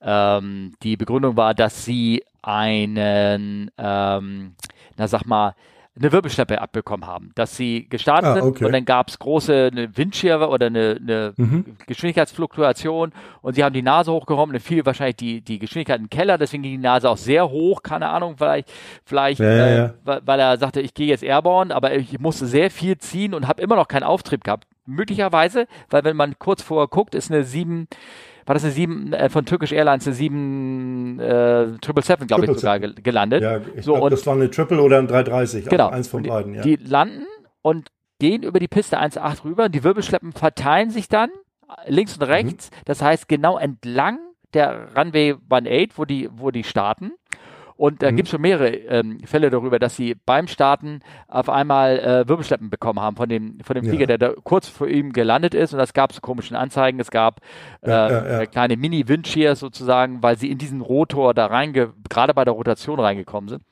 ähm, die Begründung war, dass sie einen, ähm, na sag mal, eine Wirbelschleppe abbekommen haben, dass sie gestartet ah, okay. sind und dann gab es große eine Windschirme oder eine, eine mhm. Geschwindigkeitsfluktuation und sie haben die Nase hochgehoben, dann fiel wahrscheinlich die, die Geschwindigkeit in den Keller, deswegen ging die Nase auch sehr hoch, keine Ahnung, vielleicht, vielleicht ja, äh, ja. weil er sagte, ich gehe jetzt airborne, aber ich musste sehr viel ziehen und habe immer noch keinen Auftrieb gehabt. Möglicherweise, weil wenn man kurz vorher guckt, ist eine 7 war das eine 7 äh, von Turkish Airlines, eine 7 äh, 777, glaube ich, sogar gelandet. Ja, ich so, glaub, das war eine Triple oder ein 330, genau, eins von beiden. Ja. Die landen und gehen über die Piste 1.8 rüber. Die Wirbelschleppen verteilen sich dann links und rechts. Mhm. Das heißt, genau entlang der Runway 18, wo die, wo die starten. Und da mhm. gibt es schon mehrere ähm, Fälle darüber, dass sie beim Starten auf einmal äh, Wirbelschleppen bekommen haben von dem, von dem Flieger, ja. der da kurz vor ihm gelandet ist. Und das gab es komischen Anzeigen. Es gab äh, ja, ja, kleine Mini-Windshears sozusagen, weil sie in diesen Rotor da reinge, gerade bei der Rotation reingekommen sind.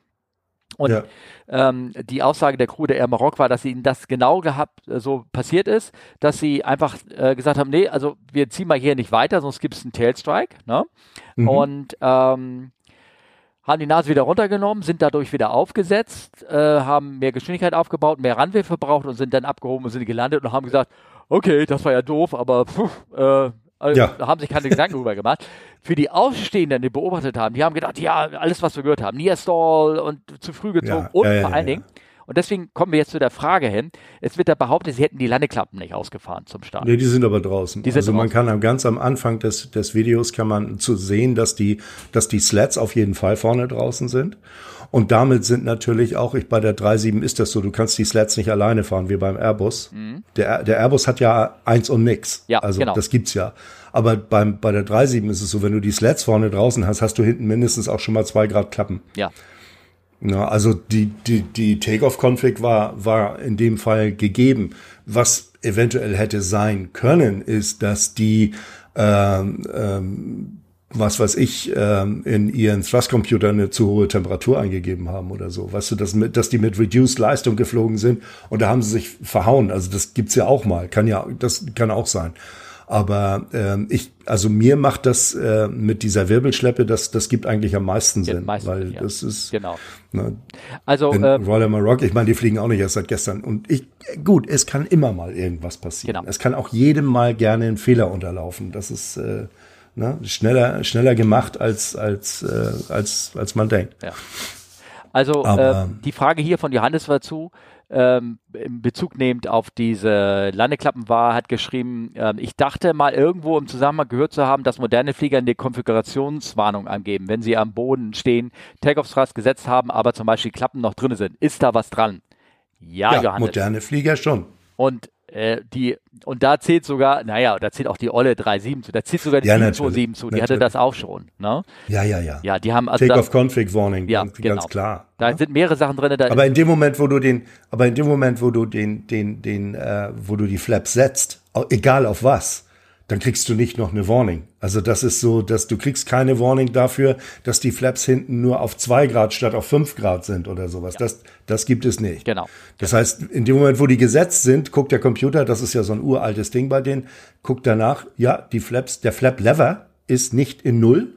Und ja. ähm, die Aussage der Crew der Air Maroc war, dass ihnen das genau gehabt äh, so passiert ist, dass sie einfach äh, gesagt haben, nee, also wir ziehen mal hier nicht weiter, sonst gibt es einen Tailstrike. Ne? Mhm. Und ähm, haben die Nase wieder runtergenommen, sind dadurch wieder aufgesetzt, äh, haben mehr Geschwindigkeit aufgebaut, mehr Runway verbraucht und sind dann abgehoben und sind gelandet und haben gesagt, okay, das war ja doof, aber pff, äh, also ja. haben sich keine Gedanken darüber gemacht. Für die Aufstehenden, die beobachtet haben, die haben gedacht, ja, alles, was wir gehört haben, Near Stall und zu früh gezogen ja, und ja, vor allen Dingen, und deswegen kommen wir jetzt zu der Frage hin. Es wird da behauptet, sie hätten die Landeklappen nicht ausgefahren zum Start. Nee, die sind aber draußen. Sind also man draußen. kann ganz am Anfang des, des Videos kann man zu sehen, dass die, dass die Slats auf jeden Fall vorne draußen sind. Und damit sind natürlich auch, ich bei der 3.7 ist das so, du kannst die Slats nicht alleine fahren, wie beim Airbus. Mhm. Der, der Airbus hat ja eins und nix. Ja, also genau. das gibt's ja. Aber beim, bei der 3.7 ist es so, wenn du die Slats vorne draußen hast, hast du hinten mindestens auch schon mal zwei Grad Klappen. Ja. Na, also die, die, die Take-off-Config war, war in dem Fall gegeben. Was eventuell hätte sein können, ist, dass die, ähm, ähm, was weiß ich, ähm, in ihren Thrust-Computer eine zu hohe Temperatur eingegeben haben oder so. Weißt du, dass, mit, dass die mit Reduced Leistung geflogen sind und da haben sie sich verhauen. Also das gibt's ja auch mal. Kann ja, das kann auch sein. Aber ähm, ich, also mir macht das äh, mit dieser Wirbelschleppe, das, das gibt eigentlich am meisten Sinn, meisten, weil ja. das ist genau. Ne, also äh, Royal Maroc, ich meine, die fliegen auch nicht erst seit gestern. Und ich, gut, es kann immer mal irgendwas passieren. Genau. Es kann auch jedem mal gerne ein Fehler unterlaufen. Das ist äh, ne, schneller, schneller gemacht als als äh, als als man denkt. Ja. Also äh, die Frage hier von Johannes war zu ähm, in Bezug nehmend auf diese Landeklappen war, hat geschrieben, äh, ich dachte mal irgendwo im Zusammenhang gehört zu haben, dass moderne Flieger eine Konfigurationswarnung angeben, wenn sie am Boden stehen, Takeoff-Thrust gesetzt haben, aber zum Beispiel Klappen noch drin sind. Ist da was dran? Ja, ja Johannes. moderne Flieger schon. Und äh, die, und da zählt sogar, naja, da zählt auch die Olle 3.7 zu, da zählt sogar die ja, 727 zu, die natürlich. hatte das auch schon. Ne? Ja, ja, ja. Ja, die haben also. Take-off-Config-Warning, ja, ganz, genau. ganz klar. Da ja? sind mehrere Sachen drin. aber in dem Moment, wo du den, aber in dem Moment, wo du den, den, den, äh, wo du die Flaps setzt, egal auf was, dann kriegst du nicht noch eine Warning. Also das ist so, dass du kriegst keine Warning dafür, dass die Flaps hinten nur auf zwei Grad statt auf fünf Grad sind oder sowas. Ja. Das, das gibt es nicht. Genau. Das heißt, in dem Moment, wo die gesetzt sind, guckt der Computer, das ist ja so ein uraltes Ding bei denen, guckt danach, ja, die Flaps, der Flap Lever ist nicht in Null.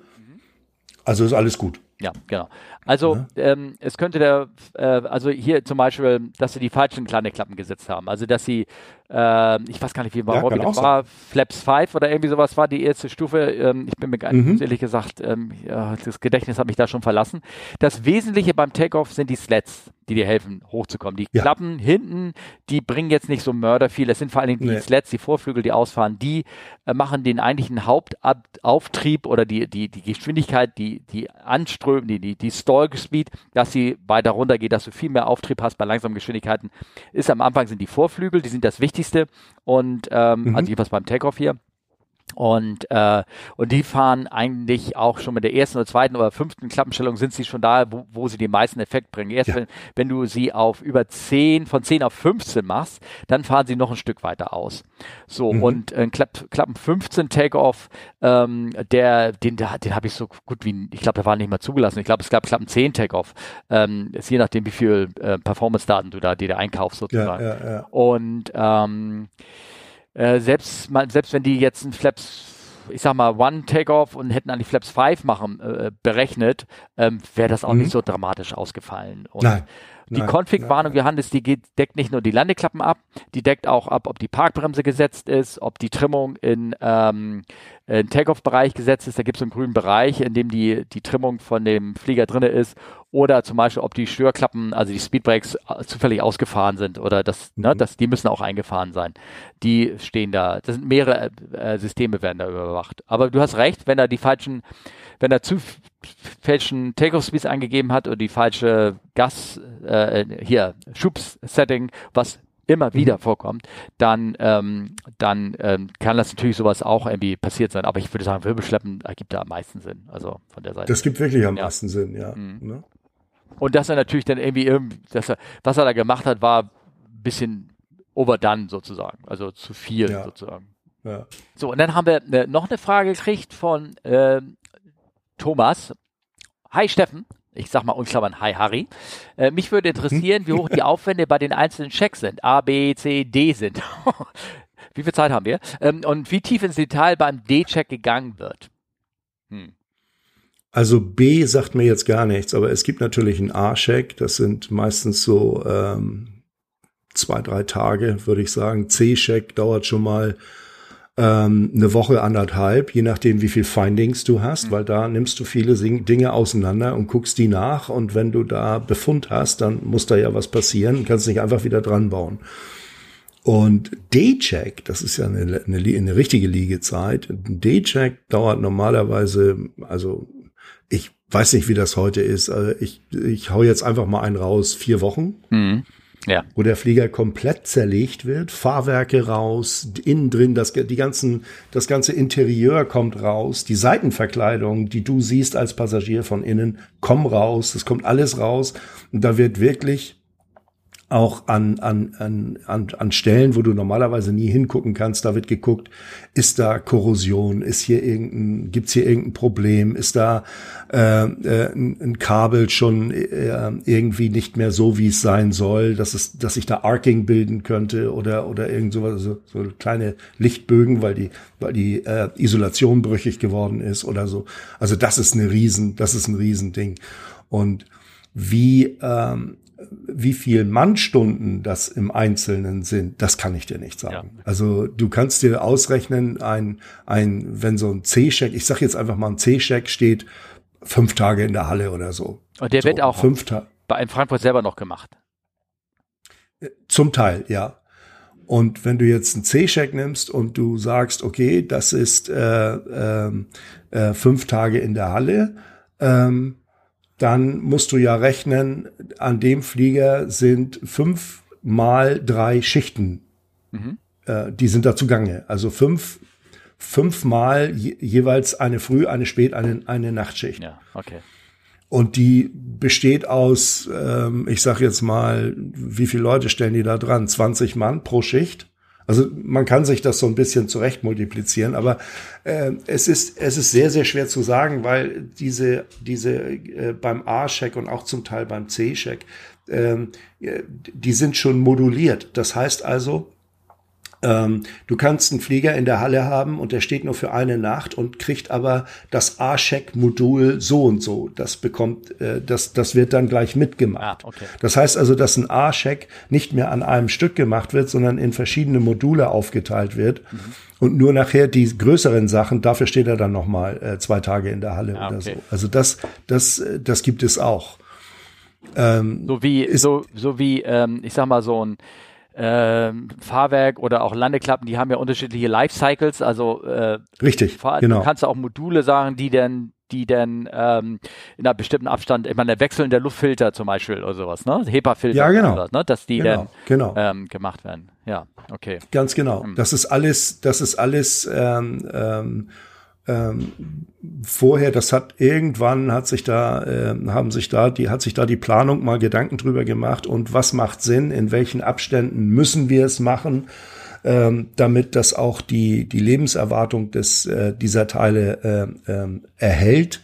Also ist alles gut. Ja, genau. Also ja. ähm, es könnte der, äh, also hier zum Beispiel, dass sie die falschen kleine Klappen gesetzt haben. Also dass sie, äh, ich weiß gar nicht, wie war, ja, das war, Flaps 5 oder irgendwie sowas war die erste Stufe. Ähm, ich bin mir mhm. ehrlich gesagt, ähm, ja, das Gedächtnis hat mich da schon verlassen. Das Wesentliche beim Takeoff sind die Slats die dir helfen, hochzukommen. Die ja. Klappen hinten, die bringen jetzt nicht so mörder viel. Es sind vor allen Dingen die nee. Slats, die Vorflügel, die ausfahren, die äh, machen den eigentlichen Hauptauftrieb oder die, die, die Geschwindigkeit, die, die Anströmen, die, die, die Stall-Speed, dass sie weiter runter geht, dass du viel mehr Auftrieb hast bei langsamen Geschwindigkeiten. Ist am Anfang sind die Vorflügel, die sind das Wichtigste und ähm, mhm. also jedenfalls beim Takeoff hier. Und, äh, und die fahren eigentlich auch schon mit der ersten oder zweiten oder fünften Klappenstellung sind sie schon da, wo, wo sie den meisten Effekt bringen. Erst ja. wenn, wenn du sie auf über 10, von 10 auf 15 machst, dann fahren sie noch ein Stück weiter aus. So, mhm. und äh, Klapp, Klappen 15 Takeoff, ähm, der, den, den habe ich so gut wie, ich glaube, der war nicht mal zugelassen. Ich glaube, es gab Klappen 10 Takeoff. Ähm, ist je nachdem, wie viel äh, Performance-Daten du da, die du einkaufst sozusagen. Ja, ja, ja. Und ähm, äh, selbst, mal, selbst wenn die jetzt ein Flaps ich sag mal, One Takeoff und hätten an die Flaps 5 machen, äh, berechnet, ähm, wäre das auch mhm. nicht so dramatisch ausgefallen. Und Nein. Die Config-Warnung, Johannes, die geht, deckt nicht nur die Landeklappen ab, die deckt auch ab, ob die Parkbremse gesetzt ist, ob die Trimmung in, ähm, in Takeoff-Bereich gesetzt ist. Da gibt es einen grünen Bereich, in dem die, die Trimmung von dem Flieger drinne ist. Oder zum Beispiel, ob die Störklappen, also die Speedbrakes, äh, zufällig ausgefahren sind oder das, ne, mhm. ne, das, die müssen auch eingefahren sein. Die stehen da. Das sind mehrere äh, Systeme werden da überwacht. Aber du hast recht, wenn da die falschen wenn er zu falschen Takeoff-Speeds eingegeben hat oder die falsche Gas, äh, hier, Schubs-Setting, was immer mhm. wieder vorkommt, dann, ähm, dann ähm, kann das natürlich sowas auch irgendwie passiert sein. Aber ich würde sagen, Wirbelschleppen ergibt da am meisten Sinn. Also von der Seite. Das gibt wirklich am ja. meisten Sinn, ja. Mhm. Ne? Und dass er natürlich dann irgendwie, irgendwie dass er, was er da gemacht hat, war ein bisschen overdone sozusagen. Also zu viel ja. sozusagen. Ja. So, und dann haben wir äh, noch eine Frage gekriegt von äh, Thomas. Hi Steffen. Ich sag mal unklammern, hi Harry. Äh, mich würde interessieren, wie hoch die <laughs> Aufwände bei den einzelnen Checks sind. A, B, C, D sind. <laughs> wie viel Zeit haben wir? Ähm, und wie tief ins Detail beim D-Check gegangen wird. Hm. Also B sagt mir jetzt gar nichts, aber es gibt natürlich einen A-Check. Das sind meistens so ähm, zwei, drei Tage, würde ich sagen. C-Check dauert schon mal ähm, eine Woche, anderthalb, je nachdem, wie viel Findings du hast, mhm. weil da nimmst du viele Dinge auseinander und guckst die nach und wenn du da Befund hast, dann muss da ja was passieren, kannst nicht einfach wieder dran bauen. Und Daycheck, das ist ja eine, eine, eine richtige Liegezeit. Daycheck dauert normalerweise, also ich weiß nicht, wie das heute ist. Also ich, ich hau jetzt einfach mal einen raus, vier Wochen. Mhm ja. wo der Flieger komplett zerlegt wird, Fahrwerke raus, innen drin, das, die ganzen, das ganze Interieur kommt raus, die Seitenverkleidung, die du siehst als Passagier von innen, kommen raus, es kommt alles raus und da wird wirklich auch an, an, an, an, an Stellen, wo du normalerweise nie hingucken kannst, da wird geguckt, ist da Korrosion, ist hier irgendein, gibt's hier irgendein Problem, ist da äh, äh, ein Kabel schon äh, irgendwie nicht mehr so, wie es sein soll, dass es, dass sich da Arcing bilden könnte oder oder irgend sowas, so, so kleine Lichtbögen, weil die, weil die äh, Isolation brüchig geworden ist oder so. Also das ist eine Riesen, das ist ein Riesending. Und wie ähm, wie viel Mannstunden das im Einzelnen sind, das kann ich dir nicht sagen. Ja. Also du kannst dir ausrechnen, ein, ein, wenn so ein C-Check, ich sag jetzt einfach mal ein C-Check steht fünf Tage in der Halle oder so. Und der so, wird auch fünf in Frankfurt selber noch gemacht. Zum Teil, ja. Und wenn du jetzt einen C-Check nimmst und du sagst, okay, das ist äh, äh, äh, fünf Tage in der Halle, ähm, dann musst du ja rechnen, an dem Flieger sind fünf mal drei Schichten. Mhm. Äh, die sind da zugange. Also fünf, fünfmal je, jeweils eine Früh, eine Spät, eine, eine Nachtschicht. Ja, okay. Und die besteht aus, ähm, ich sag jetzt mal, wie viele Leute stellen die da dran? 20 Mann pro Schicht. Also man kann sich das so ein bisschen zurecht multiplizieren, aber äh, es ist es ist sehr sehr schwer zu sagen, weil diese diese äh, beim A-Check und auch zum Teil beim C-Check äh, die sind schon moduliert. Das heißt also ähm, du kannst einen Flieger in der Halle haben und der steht nur für eine Nacht und kriegt aber das A-Check-Modul so und so. Das bekommt, äh, das, das wird dann gleich mitgemacht. Ah, okay. Das heißt also, dass ein A-Check nicht mehr an einem Stück gemacht wird, sondern in verschiedene Module aufgeteilt wird. Mhm. Und nur nachher die größeren Sachen, dafür steht er dann noch mal äh, zwei Tage in der Halle ah, oder okay. so. Also das, das, äh, das gibt es auch. Ähm, so wie, so, so wie, ähm, ich sag mal so ein äh, Fahrwerk oder auch Landeklappen, die haben ja unterschiedliche Lifecycles. Also äh, richtig, Fahr genau. Du kannst auch Module sagen, die dann die dann ähm, in einem bestimmten Abstand, ich meine, der Wechsel in der Luftfilter zum Beispiel oder sowas, ne? HEPA-Filter ja, genau. Sowas, ne? dass die genau, dann genau. Ähm, gemacht werden. Ja, okay. Ganz genau. Hm. Das ist alles, das ist alles ähm, ähm, vorher, das hat irgendwann hat sich da, äh, haben sich da, die hat sich da die Planung mal Gedanken drüber gemacht und was macht Sinn, in welchen Abständen müssen wir es machen, ähm, damit das auch die die Lebenserwartung des äh, dieser Teile äh, äh, erhält.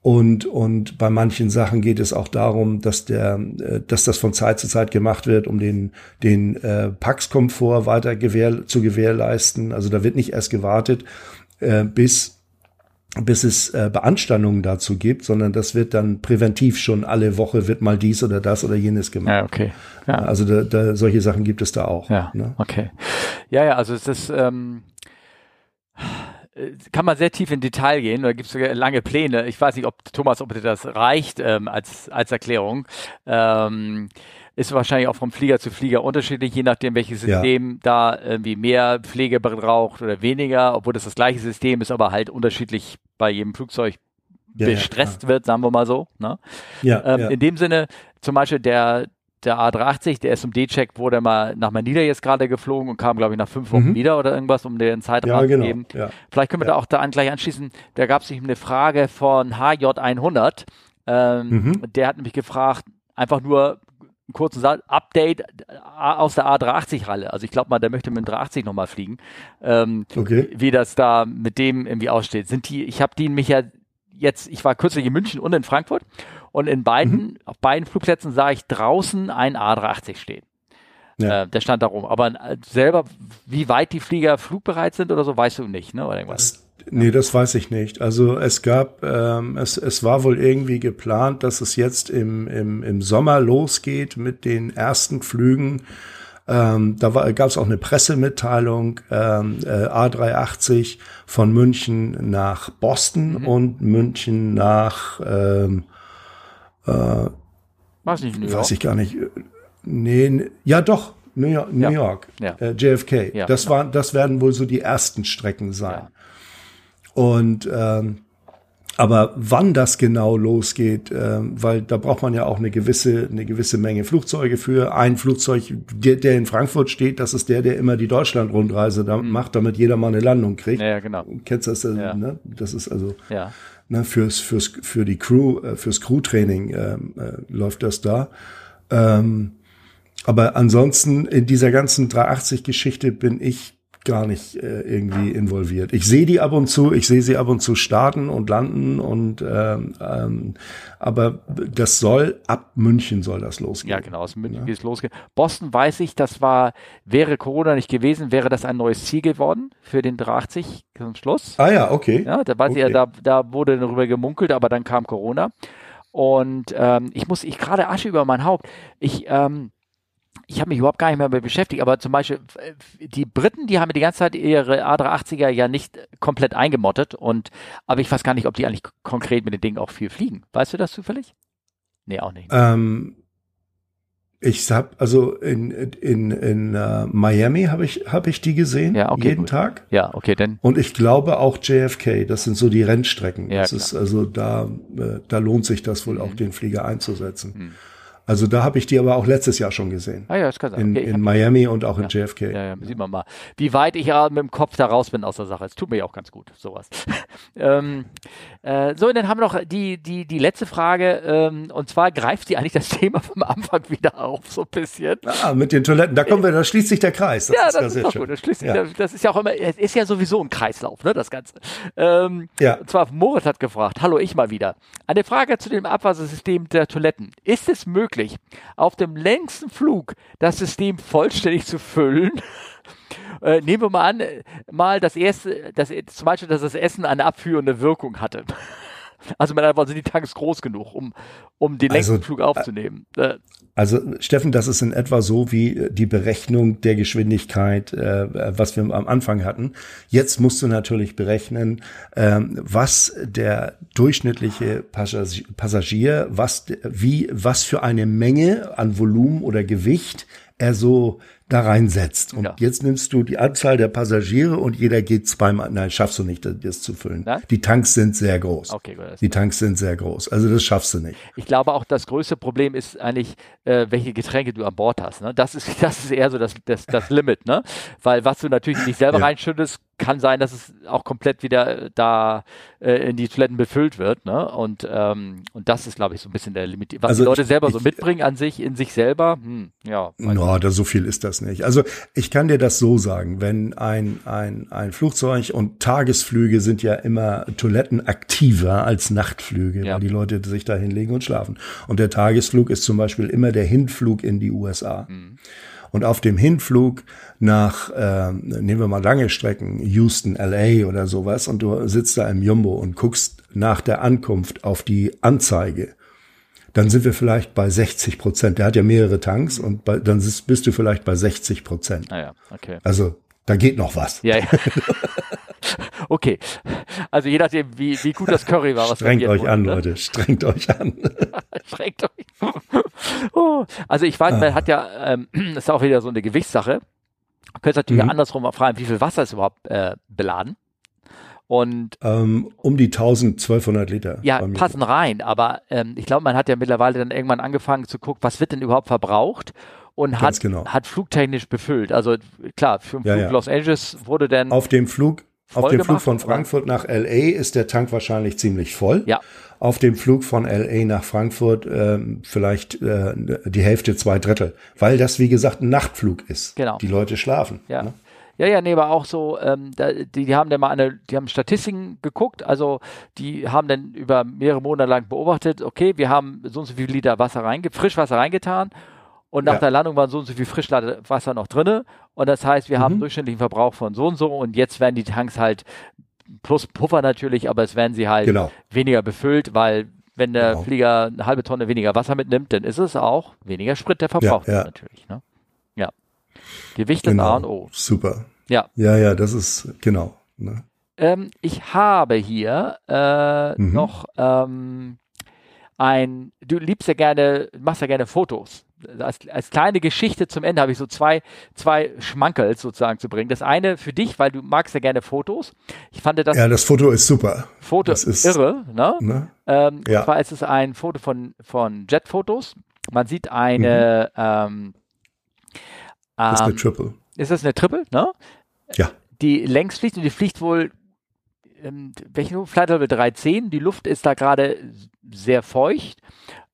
Und, und bei manchen Sachen geht es auch darum, dass der, äh, dass das von Zeit zu Zeit gemacht wird, um den, den äh, Pax-Komfort weiter gewähr, zu gewährleisten. Also da wird nicht erst gewartet, äh, bis bis es äh, Beanstandungen dazu gibt, sondern das wird dann präventiv schon alle Woche wird mal dies oder das oder jenes gemacht. Ja, okay. Ja. Also da, da, solche Sachen gibt es da auch. Ja, ne? okay. Ja, ja, also es ist ähm, kann man sehr tief in Detail gehen, da gibt es sogar lange Pläne. Ich weiß nicht, ob Thomas, ob dir das reicht ähm, als, als Erklärung. Ähm, ist wahrscheinlich auch vom Flieger zu Flieger unterschiedlich, je nachdem, welches System ja. da irgendwie mehr Pflege braucht oder weniger, obwohl das das gleiche System ist, aber halt unterschiedlich bei jedem Flugzeug ja, bestresst ja, wird, sagen wir mal so. Ne? Ähm, In dem Sinne, zum Beispiel der, der A380, der SMD-Check wurde mal nach Manila jetzt gerade geflogen und kam, glaube ich, nach fünf Wochen mhm. wieder oder irgendwas, um den Zeitraum ja, genau. zu geben. Ja. Vielleicht können wir da auch da an, gleich anschließen. Da gab es eine Frage von HJ100. Ähm, mhm. Der hat nämlich gefragt, einfach nur, einen kurzen Satz, Update aus der A380-Halle. Also ich glaube mal, der möchte mit dem 380 nochmal fliegen. Ähm, okay. Wie das da mit dem irgendwie aussteht. Sind die, ich habe die mich ja jetzt, ich war kürzlich in München und in Frankfurt und in beiden, mhm. auf beiden Flugplätzen sah ich draußen ein A380 stehen. Ja. Äh, der stand da rum. Aber äh, selber, wie weit die Flieger flugbereit sind oder so, weißt du nicht, ne? Oder irgendwas. Nee, das weiß ich nicht. Also es gab, ähm, es, es war wohl irgendwie geplant, dass es jetzt im, im, im Sommer losgeht mit den ersten Flügen. Ähm, da gab es auch eine Pressemitteilung, ähm, äh, A380 von München nach Boston mhm. und München nach ähm, äh, weiß, nicht, New York. weiß ich gar nicht. Nee, ja doch, New York, New ja. York ja. Äh, JFK. Ja, das, genau. war, das werden wohl so die ersten Strecken sein. Und ähm, aber wann das genau losgeht, äh, weil da braucht man ja auch eine gewisse, eine gewisse Menge Flugzeuge für. Ein Flugzeug, der, der in Frankfurt steht, das ist der, der immer die Deutschland-Rundreise da mhm. macht, damit jeder mal eine Landung kriegt. Ja, genau. Kennst du das? Äh, ja. Ne? Das ist also ja. Ne, fürs, fürs, für die Crew, äh, fürs Crew-Training äh, äh, läuft das da. Ähm, aber ansonsten in dieser ganzen 380-Geschichte bin ich gar nicht äh, irgendwie involviert. Ich sehe die ab und zu, ich sehe sie ab und zu starten und landen und ähm, ähm, aber das soll ab München soll das losgehen. Ja, genau, aus München ja. geht es losgehen. Boston weiß ich, das war, wäre Corona nicht gewesen, wäre das ein neues Ziel geworden für den 380 zum Schluss. Ah ja, okay. Ja, da weiß okay. ich ja, da, da wurde darüber gemunkelt, aber dann kam Corona. Und ähm, ich muss, ich gerade Asche über mein Haupt. Ich, ähm, ich habe mich überhaupt gar nicht mehr damit beschäftigt, aber zum Beispiel die Briten, die haben die ganze Zeit ihre A380er ja nicht komplett eingemottet und aber ich weiß gar nicht, ob die eigentlich konkret mit den Dingen auch viel fliegen. Weißt du das zufällig? Nee, auch nicht. Ähm, Ich habe also in in in uh, Miami habe ich habe ich die gesehen ja, okay, jeden gut. Tag. Ja, okay, denn und ich glaube auch JFK. Das sind so die Rennstrecken. Ja, das klar. ist also da äh, da lohnt sich das wohl auch den Flieger einzusetzen. Mhm. Also da habe ich die aber auch letztes Jahr schon gesehen. Ah ja, das kann sein. In, Okay, in Miami und auch in JFK. Ja, ja, sieht man mal. Wie weit ich ja mit dem Kopf da raus bin aus der Sache. Es tut mir ja auch ganz gut, sowas. <laughs> ähm, äh, so, und dann haben wir noch die, die, die letzte Frage. Ähm, und zwar greift die eigentlich das <laughs> Thema vom Anfang wieder auf, so ein bisschen. Ah, mit den Toiletten, da kommen wir, da schließt sich der Kreis. Das ja, ist ja das ist schön. gut. Das, schließt sich, Ja. das ist ja auch immer, es ist ja sowieso ein Kreislauf, ne, das Ganze. Ähm, Ja. Und zwar Moritz hat gefragt, hallo, ich mal wieder. Eine Frage zu dem Abwassersystem der Toiletten. Ist es möglich, auf dem längsten Flug das System vollständig zu füllen? <laughs> Äh, nehmen wir mal an, äh, mal das erste, das, zum Beispiel, dass das Essen eine abführende Wirkung hatte. <laughs> Also mit einfach sind die Tanks groß genug, um, um den Also, längsten Flug aufzunehmen. Äh, Also Steffen, das ist in etwa so wie äh, die Berechnung der Geschwindigkeit, äh, was wir am Anfang hatten. Jetzt musst du natürlich berechnen, ähm, was der durchschnittliche Passagi- Passagier, was, wie, was für eine Menge an Volumen oder Gewicht er so da reinsetzt. Und Ja. jetzt nimmst du die Anzahl der Passagiere und jeder geht zweimal. Nein, schaffst du nicht, das- zu füllen. Nein? Die Tanks sind sehr groß. Okay, gut, Die Tanks sind sehr groß. Also das schaffst du nicht. Ich glaube auch, das größte Problem ist eigentlich, äh, welche Getränke du an Bord hast. Ne? Das, ist, <laughs> das ist eher so das, das, das Limit, ne? Weil was du natürlich nicht selber Ja. reinschüttest, kann sein, dass es auch komplett wieder äh, da äh, in die Toiletten befüllt wird. Ne? Und, ähm, und das ist, glaube ich, so ein bisschen der Limit. Was Also die Leute ich- selber so ich- mitbringen an sich, in sich selber, hm, ja. No, da so viel ist das nicht. Also ich kann dir das so sagen, wenn ein, ein, ein Flugzeug und Tagesflüge sind ja immer toilettenaktiver als Nachtflüge, Ja. weil die Leute sich da hinlegen und schlafen. Und der Tagesflug ist zum Beispiel immer der Hinflug in die USA. Mhm. Und auf dem Hinflug nach, ähm, nehmen wir mal lange Strecken, Houston, LA oder sowas, und du sitzt da im Jumbo und guckst nach der Ankunft auf die Anzeige, dann sind wir vielleicht bei 60 Prozent. Der hat ja mehrere Tanks und bei, dann ist, bist du vielleicht bei 60 Prozent. Naja, okay. Also da geht noch was. Ja, ja. <laughs> okay. Also je nachdem, wie, wie gut das Curry war, was Strengt euch wurde, an, ne? Leute. Strengt euch an. <laughs> Strengt euch. <laughs> oh. Also ich weiß, man hat ja, ähm, das <clears throat> ist auch wieder so eine Gewichtssache. Du könntest natürlich Mhm. andersrum fragen, wie viel Wasser ist überhaupt äh, beladen? Und ähm, um die 1200 Liter. ja, passen rein, aber ähm, ich glaube, man hat ja mittlerweile dann irgendwann angefangen zu gucken, was wird denn überhaupt verbraucht und Ganz hat, genau. hat flugtechnisch befüllt. Also klar, für den Ja, Flug ja. Los Angeles wurde dann Auf dem Flug, auf dem Flug von? Frankfurt nach LA ist der Tank wahrscheinlich ziemlich voll. Ja. Auf dem Flug von LA nach Frankfurt ähm, vielleicht äh, die Hälfte, zwei Drittel, weil das wie gesagt ein Nachtflug ist. Genau. Die Leute schlafen. Ja. ne? Ja, ja, nee, aber auch so, ähm, da, die, die haben dann mal eine, die haben Statistiken geguckt, also die haben dann über mehrere Monate lang beobachtet, okay, wir haben so und so viel Liter Wasser reinge Frischwasser reingetan und nach Ja. der Landung waren so und so viel Frischwasser noch drinne und das heißt, wir haben Mhm. einen durchschnittlichen Verbrauch von so und so und jetzt werden die Tanks halt plus Puffer natürlich, aber es werden sie halt Genau. weniger befüllt, weil wenn der Genau. Flieger eine halbe Tonne weniger Wasser mitnimmt, dann ist es auch weniger Sprit, der verbraucht ja. wird natürlich. Ne? Ja. Gewicht ist A und Genau. O. Super. Ja. Ja, ja, das ist genau. Ne? Ähm, ich habe hier äh, Mhm. noch ähm, ein, du liebst ja gerne, machst ja gerne Fotos. Als, als kleine Geschichte zum Ende habe ich so zwei, zwei Schmankels sozusagen zu bringen. Das eine für dich, weil du magst ja gerne Fotos. Ich fand das Ja, das Foto ist super. Foto das ist- irre, ne? Ne? Ähm, Ja. Und zwar ist es ein Foto von, von Jetfotos. Man sieht eine, ähm, Das ist eine ähm, Triple. ist das eine Triple, ne? Ja. die längs fliegt und die fliegt wohl, ähm, welchen Flight Level 310, die Luft ist da gerade sehr feucht,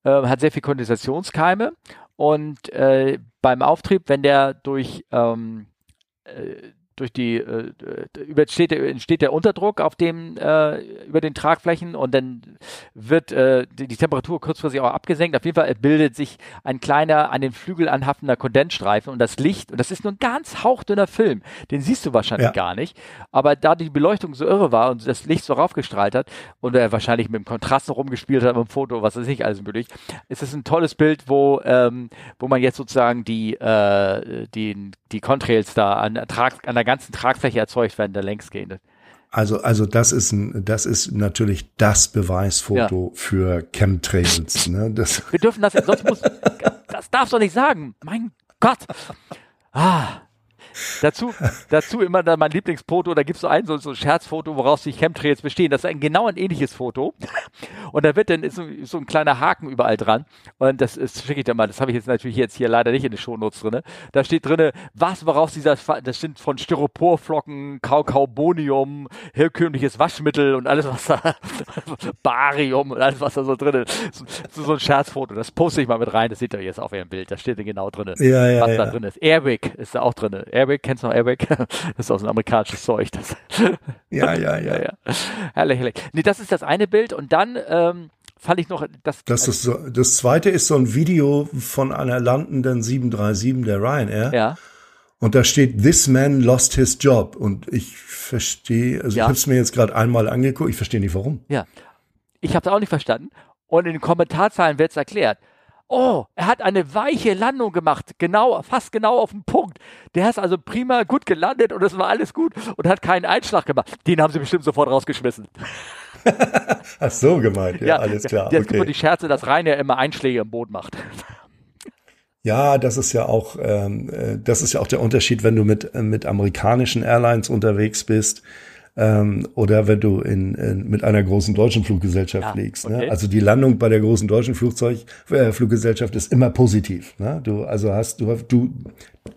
äh, hat sehr viel Kondensationskeime und äh, beim Auftrieb, wenn der durch ähm, äh, durch die äh, äh, der- entsteht der Unterdruck auf dem äh, über den Tragflächen und dann wird äh, die, die Temperatur kurzfristig auch abgesenkt. Auf jeden Fall bildet sich ein kleiner an den Flügel anhaftender Kondensstreifen und das Licht und das ist nur ein ganz hauchdünner Film, den siehst du wahrscheinlich Ja. gar nicht. Aber da die Beleuchtung so irre war und das Licht so raufgestrahlt hat und er wahrscheinlich mit dem Kontrast noch rumgespielt hat mit dem Foto, was weiß ich alles möglich, ist es ein tolles Bild, wo ähm, wo man jetzt sozusagen die äh, die die Contrails da an, an der ganzen Tragfläche erzeugt werden, der längsgehende. Also, also das ist ein, das ist natürlich das Beweisfoto für Chemtrails. Ne? Das, Wir dürfen das, sonst muss, das <laughs> das darfst du nicht sagen. Mein Gott. Ah, dazu, dazu immer dann mein Lieblingsfoto, da gibt es so ein so, so ein Scherzfoto, woraus die Chemtrails bestehen. Das ist ein genau ein ähnliches Foto. Und da wird dann ist so, so ein kleiner Haken überall dran. Und das schicke ich dir mal, das habe ich jetzt natürlich jetzt hier leider nicht in den Shownotes drin. Da steht drin, was woraus dieser, das sind von Styroporflocken, Kaukaubonium, herkömmliches Waschmittel und alles, was da, <laughs> Barium und alles, was da so drin ist. So, so ein Scherzfoto, das poste ich mal mit rein, das seht ihr jetzt auf eurem Bild, da steht genau drin, Ja, ja, was ja. da drin ist. Airwick ist da auch drin. Airwick, kennst du noch Airwick? <laughs> Das ist aus dem amerikanischen Zeug. Das, <laughs> Ja, ja, ja, ja. ja. Herrlich, herrlich. Nee, das ist das eine Bild und dann ähm, fand ich noch, das, Das, ist so, das zweite ist so ein Video von einer landenden 737 der Ryanair. ja, Und da steht, this man lost his job. Und ich verstehe, also Ja. ich habe es mir jetzt gerade einmal angeguckt, ich verstehe nicht warum. ja. Ich habe es auch nicht verstanden. Und in den Kommentarzeilen wird es erklärt. Oh, er hat eine weiche Landung gemacht, genau, fast genau auf den Punkt. Der ist also prima gut gelandet und es war alles gut und hat keinen Einschlag gemacht. Den haben sie bestimmt sofort rausgeschmissen. <laughs> Ach so gemeint, ja, alles klar. Jetzt gibt Okay. die Scherze, dass Rainer immer Einschläge im Boot macht. Ja, das ist ja auch, ähm, äh, das ist ja auch der Unterschied, wenn du mit, äh, mit amerikanischen Airlines unterwegs bist ähm, oder wenn du in, in, mit einer großen deutschen Fluggesellschaft Ja, fliegst. okay. Ne? Also die Landung bei der großen deutschen Flugzeug, äh, Fluggesellschaft ist immer positiv. Ne? Du, also hast du, du,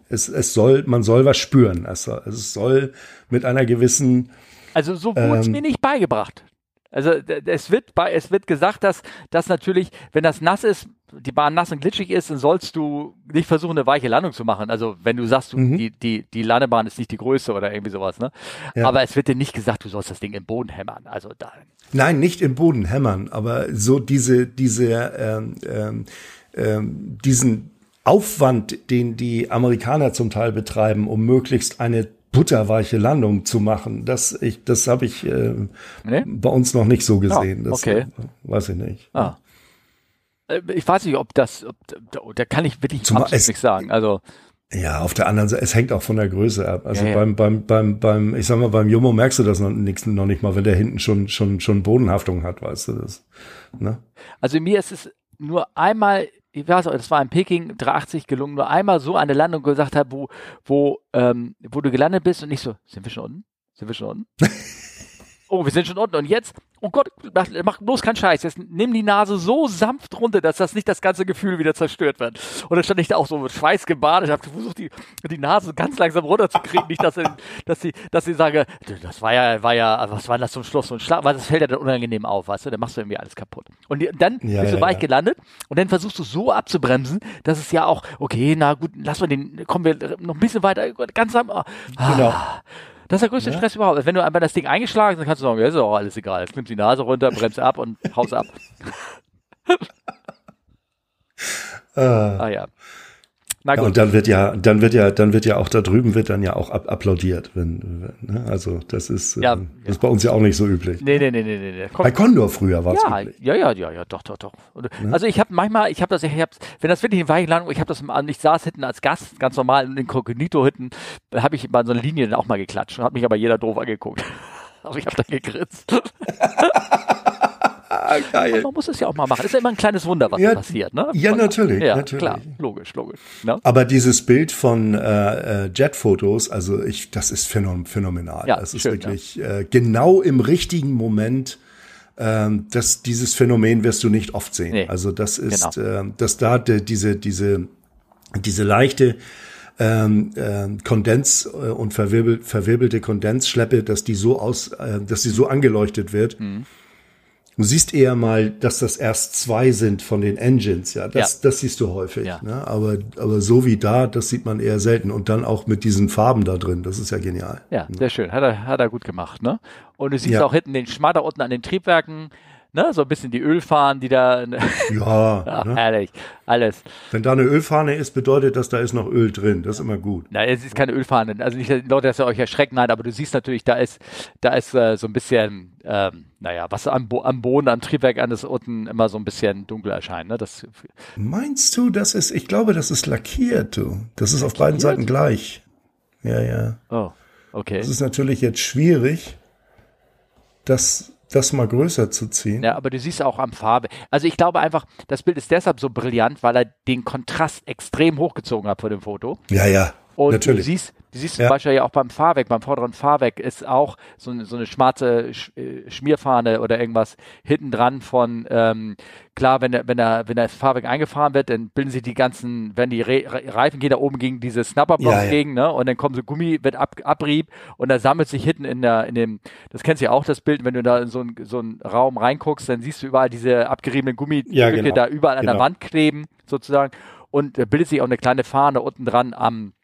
es, es soll, man soll was spüren. Es soll, es soll mit einer gewissen Also so wurde es Ähm. mir nicht beigebracht. Also es wird bei, es wird gesagt, dass, dass natürlich, wenn das nass ist, die Bahn nass und glitschig ist, dann sollst du nicht versuchen, eine weiche Landung zu machen. Also wenn du sagst, du, die, die, die Landebahn ist nicht die größte oder irgendwie sowas, ne? Ja. Aber es wird dir nicht gesagt, du sollst das Ding im Boden hämmern. Also da, Nein, nicht im Boden hämmern, aber so diese, diese, ähm, ähm, ähm, diesen Aufwand, den die Amerikaner zum Teil betreiben, um möglichst eine butterweiche Landung zu machen, das, ich, das habe ich ähm, ne? bei uns noch nicht so gesehen. Ah, das, okay. äh, weiß ich nicht. Ah. Äh, Ich weiß nicht, ob das, ob, da, da kann ich wirklich Zumal absolut es- nichts sagen. Also, Ja, auf der anderen Seite, es hängt auch von der Größe ab. Also Ja, ja. beim, beim, beim, beim, ich sag mal, beim Jumbo merkst du das noch, nix, noch nicht mal, wenn der hinten schon, schon, schon Bodenhaftung hat, weißt du das. Ne? Also mir ist es nur einmal, ich weiß auch, das war in Peking 380 gelungen, nur einmal so eine Landung gesagt habe, wo, wo, ähm, wo du gelandet bist und nicht so, sind wir schon unten? Sind wir schon unten? <laughs> oh, wir sind schon unten und jetzt, oh Gott, mach, mach bloß keinen Scheiß, jetzt nimm die Nase so sanft runter, dass das nicht das ganze Gefühl wieder zerstört wird. Und dann stand ich da auch so mit Schweiß gebadet, habe versucht, die, die Nase ganz langsam runterzukriegen, nicht, dass, sie- dass sie, dass sie sage, das war ja, war ja, was war das zum Schluss, so ein Schlag, weil das fällt ja dann unangenehm auf, weißt du, dann machst du irgendwie alles kaputt. Und dann Ja, bist du ja, weich ja. gelandet und dann versuchst du so abzubremsen, dass es ja auch, okay, na gut, lass mal den, kommen wir noch ein bisschen weiter, ganz am, ah, Genau. Das ist der größte Stress überhaupt. Wenn du einfach das Ding eingeschlagen hast, dann kannst du sagen, ja, ist auch alles egal. Jetzt nimmst die Nase runter, bremst ab und haust ab. Äh, <laughs> Ah ja. Na Ja, gut. und dann wird ja, dann wird ja, dann wird ja auch da drüben wird dann ja auch applaudiert, wenn, wenn ne? also das ist, Ja, ähm, das ist bei uns ja auch nicht so üblich. nee, nee, nee, nee, nee. Komm, Bei Condor früher war es ja, üblich. ja, ja, ja, ja, doch, doch, doch. Und, Also ich habe manchmal, ich habe das, ich hab's, wenn das wirklich in Weichenlandung, ich habe das, mal- ich saß hinten als Gast, ganz normal in Inkognito hinten, da habe ich mal so eine Linie dann auch mal geklatscht, hat mich aber jeder doof angeguckt. Aber <laughs> ich habe dann gegrinst. <laughs> Ah, geil. Man muss es ja auch mal machen. Ist ja immer ein kleines Wunder, was Ja, da passiert, ne? ja, natürlich, Ja, natürlich. klar, logisch, logisch. Ne? Aber dieses Bild von äh, äh, Jetfotos, also ich, das ist phänom phänomenal. Ja, das ist schön, wirklich äh, genau im richtigen Moment. Ähm, das, dieses Phänomen wirst du nicht oft sehen. Nee, also das ist, genau. ähm, dass da de, diese, diese, diese leichte ähm, ähm, Kondens äh, und verwirbel, verwirbelte Kondensschleppe, dass die so aus, äh, dass die so angeleuchtet wird. Mhm. Du siehst eher mal, dass das erst zwei sind von den Engines, ja. Das, Ja. das siehst du häufig. Ja. Ne? Aber, aber so wie da, das sieht man eher selten. Und dann auch mit diesen Farben da drin, das ist ja genial. Ja, sehr schön. Hat er, hat er gut gemacht, ne? Und du siehst Ja. auch hinten den Schmatter unten an den Triebwerken, ne? So ein bisschen die Ölfahnen, die da, Ja, <laughs> ja, ne? herrlich, alles. wenn da eine Ölfahne ist, bedeutet das, da ist noch Öl drin. Das ist immer gut. Na, es ist keine Ölfahne. Also nicht, Leute, dass ihr euch erschreckt, nein, aber du siehst natürlich, da ist, da ist äh, so ein bisschen, ähm, naja, was am, Bo am Boden, am Triebwerk an ist unten immer so ein bisschen dunkel erscheint, ne? Das, Meinst du, das ist, ich glaube, das ist lackiert, du. Das ist auf beiden Seiten gleich. Ja, ja. oh, okay. Das ist natürlich jetzt schwierig, das das mal größer zu ziehen. Ja, aber du siehst auch am Farbe. Also ich glaube einfach, das Bild ist deshalb so brillant, weil er den Kontrast extrem hochgezogen hat vor dem Foto. Ja, ja. Und Natürlich. du siehst, du siehst Ja. zum Beispiel ja auch beim Fahrwerk, beim vorderen Fahrwerk ist auch so eine, so eine schwarze Sch äh, Schmierfahne oder irgendwas hinten dran von, ähm, klar, wenn der, wenn der, wenn das Fahrwerk eingefahren wird, dann bilden sich die ganzen, wenn die Re Re- Reifen gehen da oben gegen diese Snapperblock Ja, ja. gegen, ne? Und dann kommt so Gummi, wird ab, Abrieb und da sammelt sich hinten in der, in dem, das kennst du ja auch, das Bild, wenn du da in so einen so einen Raum reinguckst, dann siehst du überall diese abgeriebenen Gummistücke Ja, genau. da überall an der Genau. Wand kleben, sozusagen. Und da bildet sich auch eine kleine Fahne unten dran am,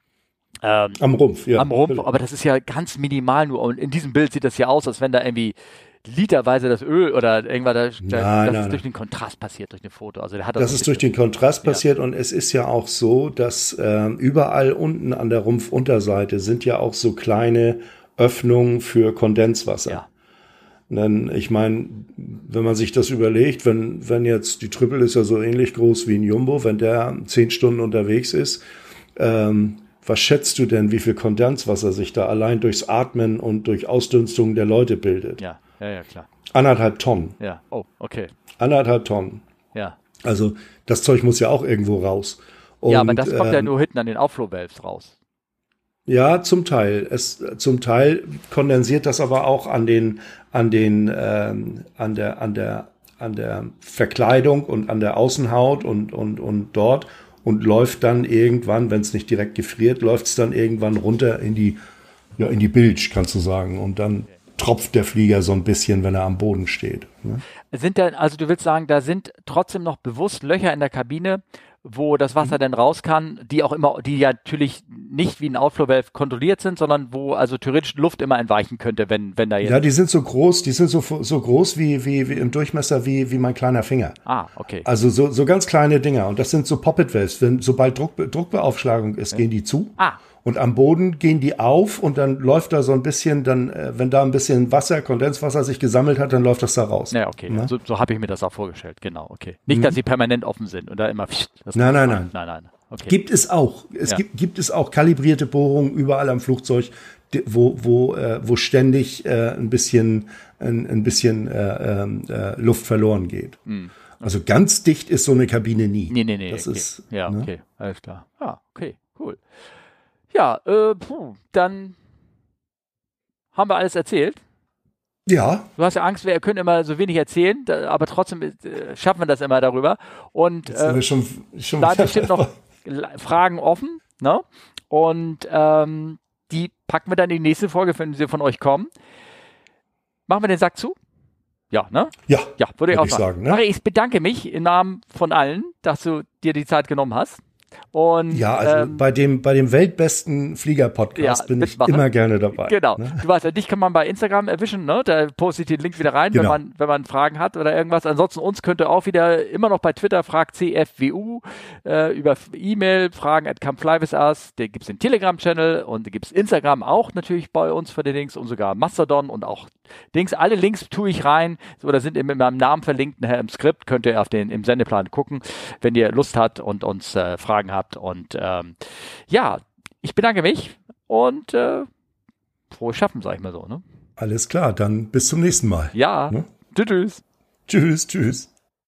ähm, Am Rumpf, ja. am Rumpf, aber das ist ja ganz minimal nur. Und in diesem Bild sieht das ja aus, als wenn da irgendwie literweise das Öl oder irgendwas, da, Nein, das nein, ist durch den Kontrast passiert, durch ein Foto. Also der hat Das so ist durch den Kontrast passiert und es ist ja auch so, dass ähm, überall unten an der Rumpfunterseite sind ja auch so kleine Öffnungen für Kondenswasser. Ja. Denn ich meine, wenn man sich das überlegt, wenn, wenn jetzt die Triple ist ja so ähnlich groß wie ein Jumbo, wenn der zehn Stunden unterwegs ist, ähm, was schätzt du denn, wie viel Kondenswasser sich da allein durchs Atmen und durch Ausdünstung der Leute bildet? Ja, ja, ja, klar. Anderthalb Tonnen. Ja, oh, okay. Anderthalb Tonnen. Ja. Also das Zeug muss ja auch irgendwo raus. ja, aber Und, das kommt ja ähm, nur hinten an den Outflow-Valves raus. Ja, zum Teil. Es, zum Teil kondensiert das aber auch an den, an den, ähm, an der, an der, an der Verkleidung und an der Außenhaut und, und, und dort und läuft dann irgendwann, wenn es nicht direkt gefriert, läuft es dann irgendwann runter in die, ja, in die Bilge, kannst du sagen. Und dann tropft der Flieger so ein bisschen, wenn er am Boden steht. Ne? Sind da, also du willst sagen, da sind trotzdem noch bewusst Löcher in der Kabine, wo das Mhm. Wasser denn raus kann, die auch immer, die ja natürlich nicht wie ein Outflow-Valve kontrolliert sind, sondern wo also theoretisch Luft immer entweichen könnte, wenn, wenn da jetzt. Ja, die sind so groß, die sind so, so groß wie, wie, wie im Durchmesser wie, wie mein kleiner Finger. ah, okay. Also so, so ganz kleine Dinger. Und das sind so Poppet-Valves. Wenn, sobald Druck, Druckbeaufschlagung ist, gehen die zu. Ah. Und am Boden gehen die auf und dann läuft da so ein bisschen, dann, äh, wenn da ein bisschen Wasser, Kondenswasser sich gesammelt hat, dann läuft das da raus. Ja, okay. Ne? So, so habe ich mir das auch vorgestellt, genau, okay. Nicht, dass sie permanent offen sind und da immer. Mhm. Nein, nein, nein. Nein, nein. Okay. Gibt es auch. Es Ja. gibt, gibt es auch kalibrierte Bohrungen überall am Flugzeug, wo, wo, äh, wo ständig äh, ein bisschen, ein, ein bisschen äh, ähm, äh, Luft verloren geht. Also ganz dicht ist so eine Kabine nie. Nee, nee, nee. Das okay. ist, ja, ne? okay, alles klar. Ja, okay, cool. Ja, äh, puh, dann haben wir alles erzählt. Ja, Du hast ja Angst, wir können immer so wenig erzählen, da, aber trotzdem äh, schaffen wir das immer darüber. Und jetzt sind äh, wir schon, schon bleiben bestimmt noch <laughs> Fragen offen, ne? Und ähm, die packen wir dann in die nächste Folge, wenn sie von euch kommen. Machen wir den Sack zu? Ja, ne? Ja, Ja, würde ich auch ich sagen. sagen, ne? Ich bedanke mich im Namen von allen, dass du dir die Zeit genommen hast. Und ja, also ähm, bei dem, bei dem weltbesten Flieger-Podcast Ja, bin ich mitmachen. immer gerne dabei. <laughs> Genau. Ne? Du weißt ja, dich kann man bei Instagram erwischen, ne? Da poste ich den Link wieder rein, wenn Genau. man, wenn man Fragen hat oder irgendwas. Ansonsten uns könnt ihr auch wieder immer noch bei Twitter fragt CFWU äh, über E-Mail, fragen at us. Da gibt's den Telegram-Channel und da gibt's Instagram auch natürlich bei uns für den Links und sogar Mastodon und auch Dings. Alle Links tue ich rein oder sind in meinem Namen verlinkt nachher im Skript. Könnt ihr auf den im Sendeplan gucken, wenn ihr Lust habt und uns äh, Fragen habt. Und ähm, ja, ich bedanke mich und äh, frohes Schaffen, sag ich mal so. Ne? Alles klar, dann bis zum nächsten Mal. Ja, Ne? tschüss. Tschüss, tschüss.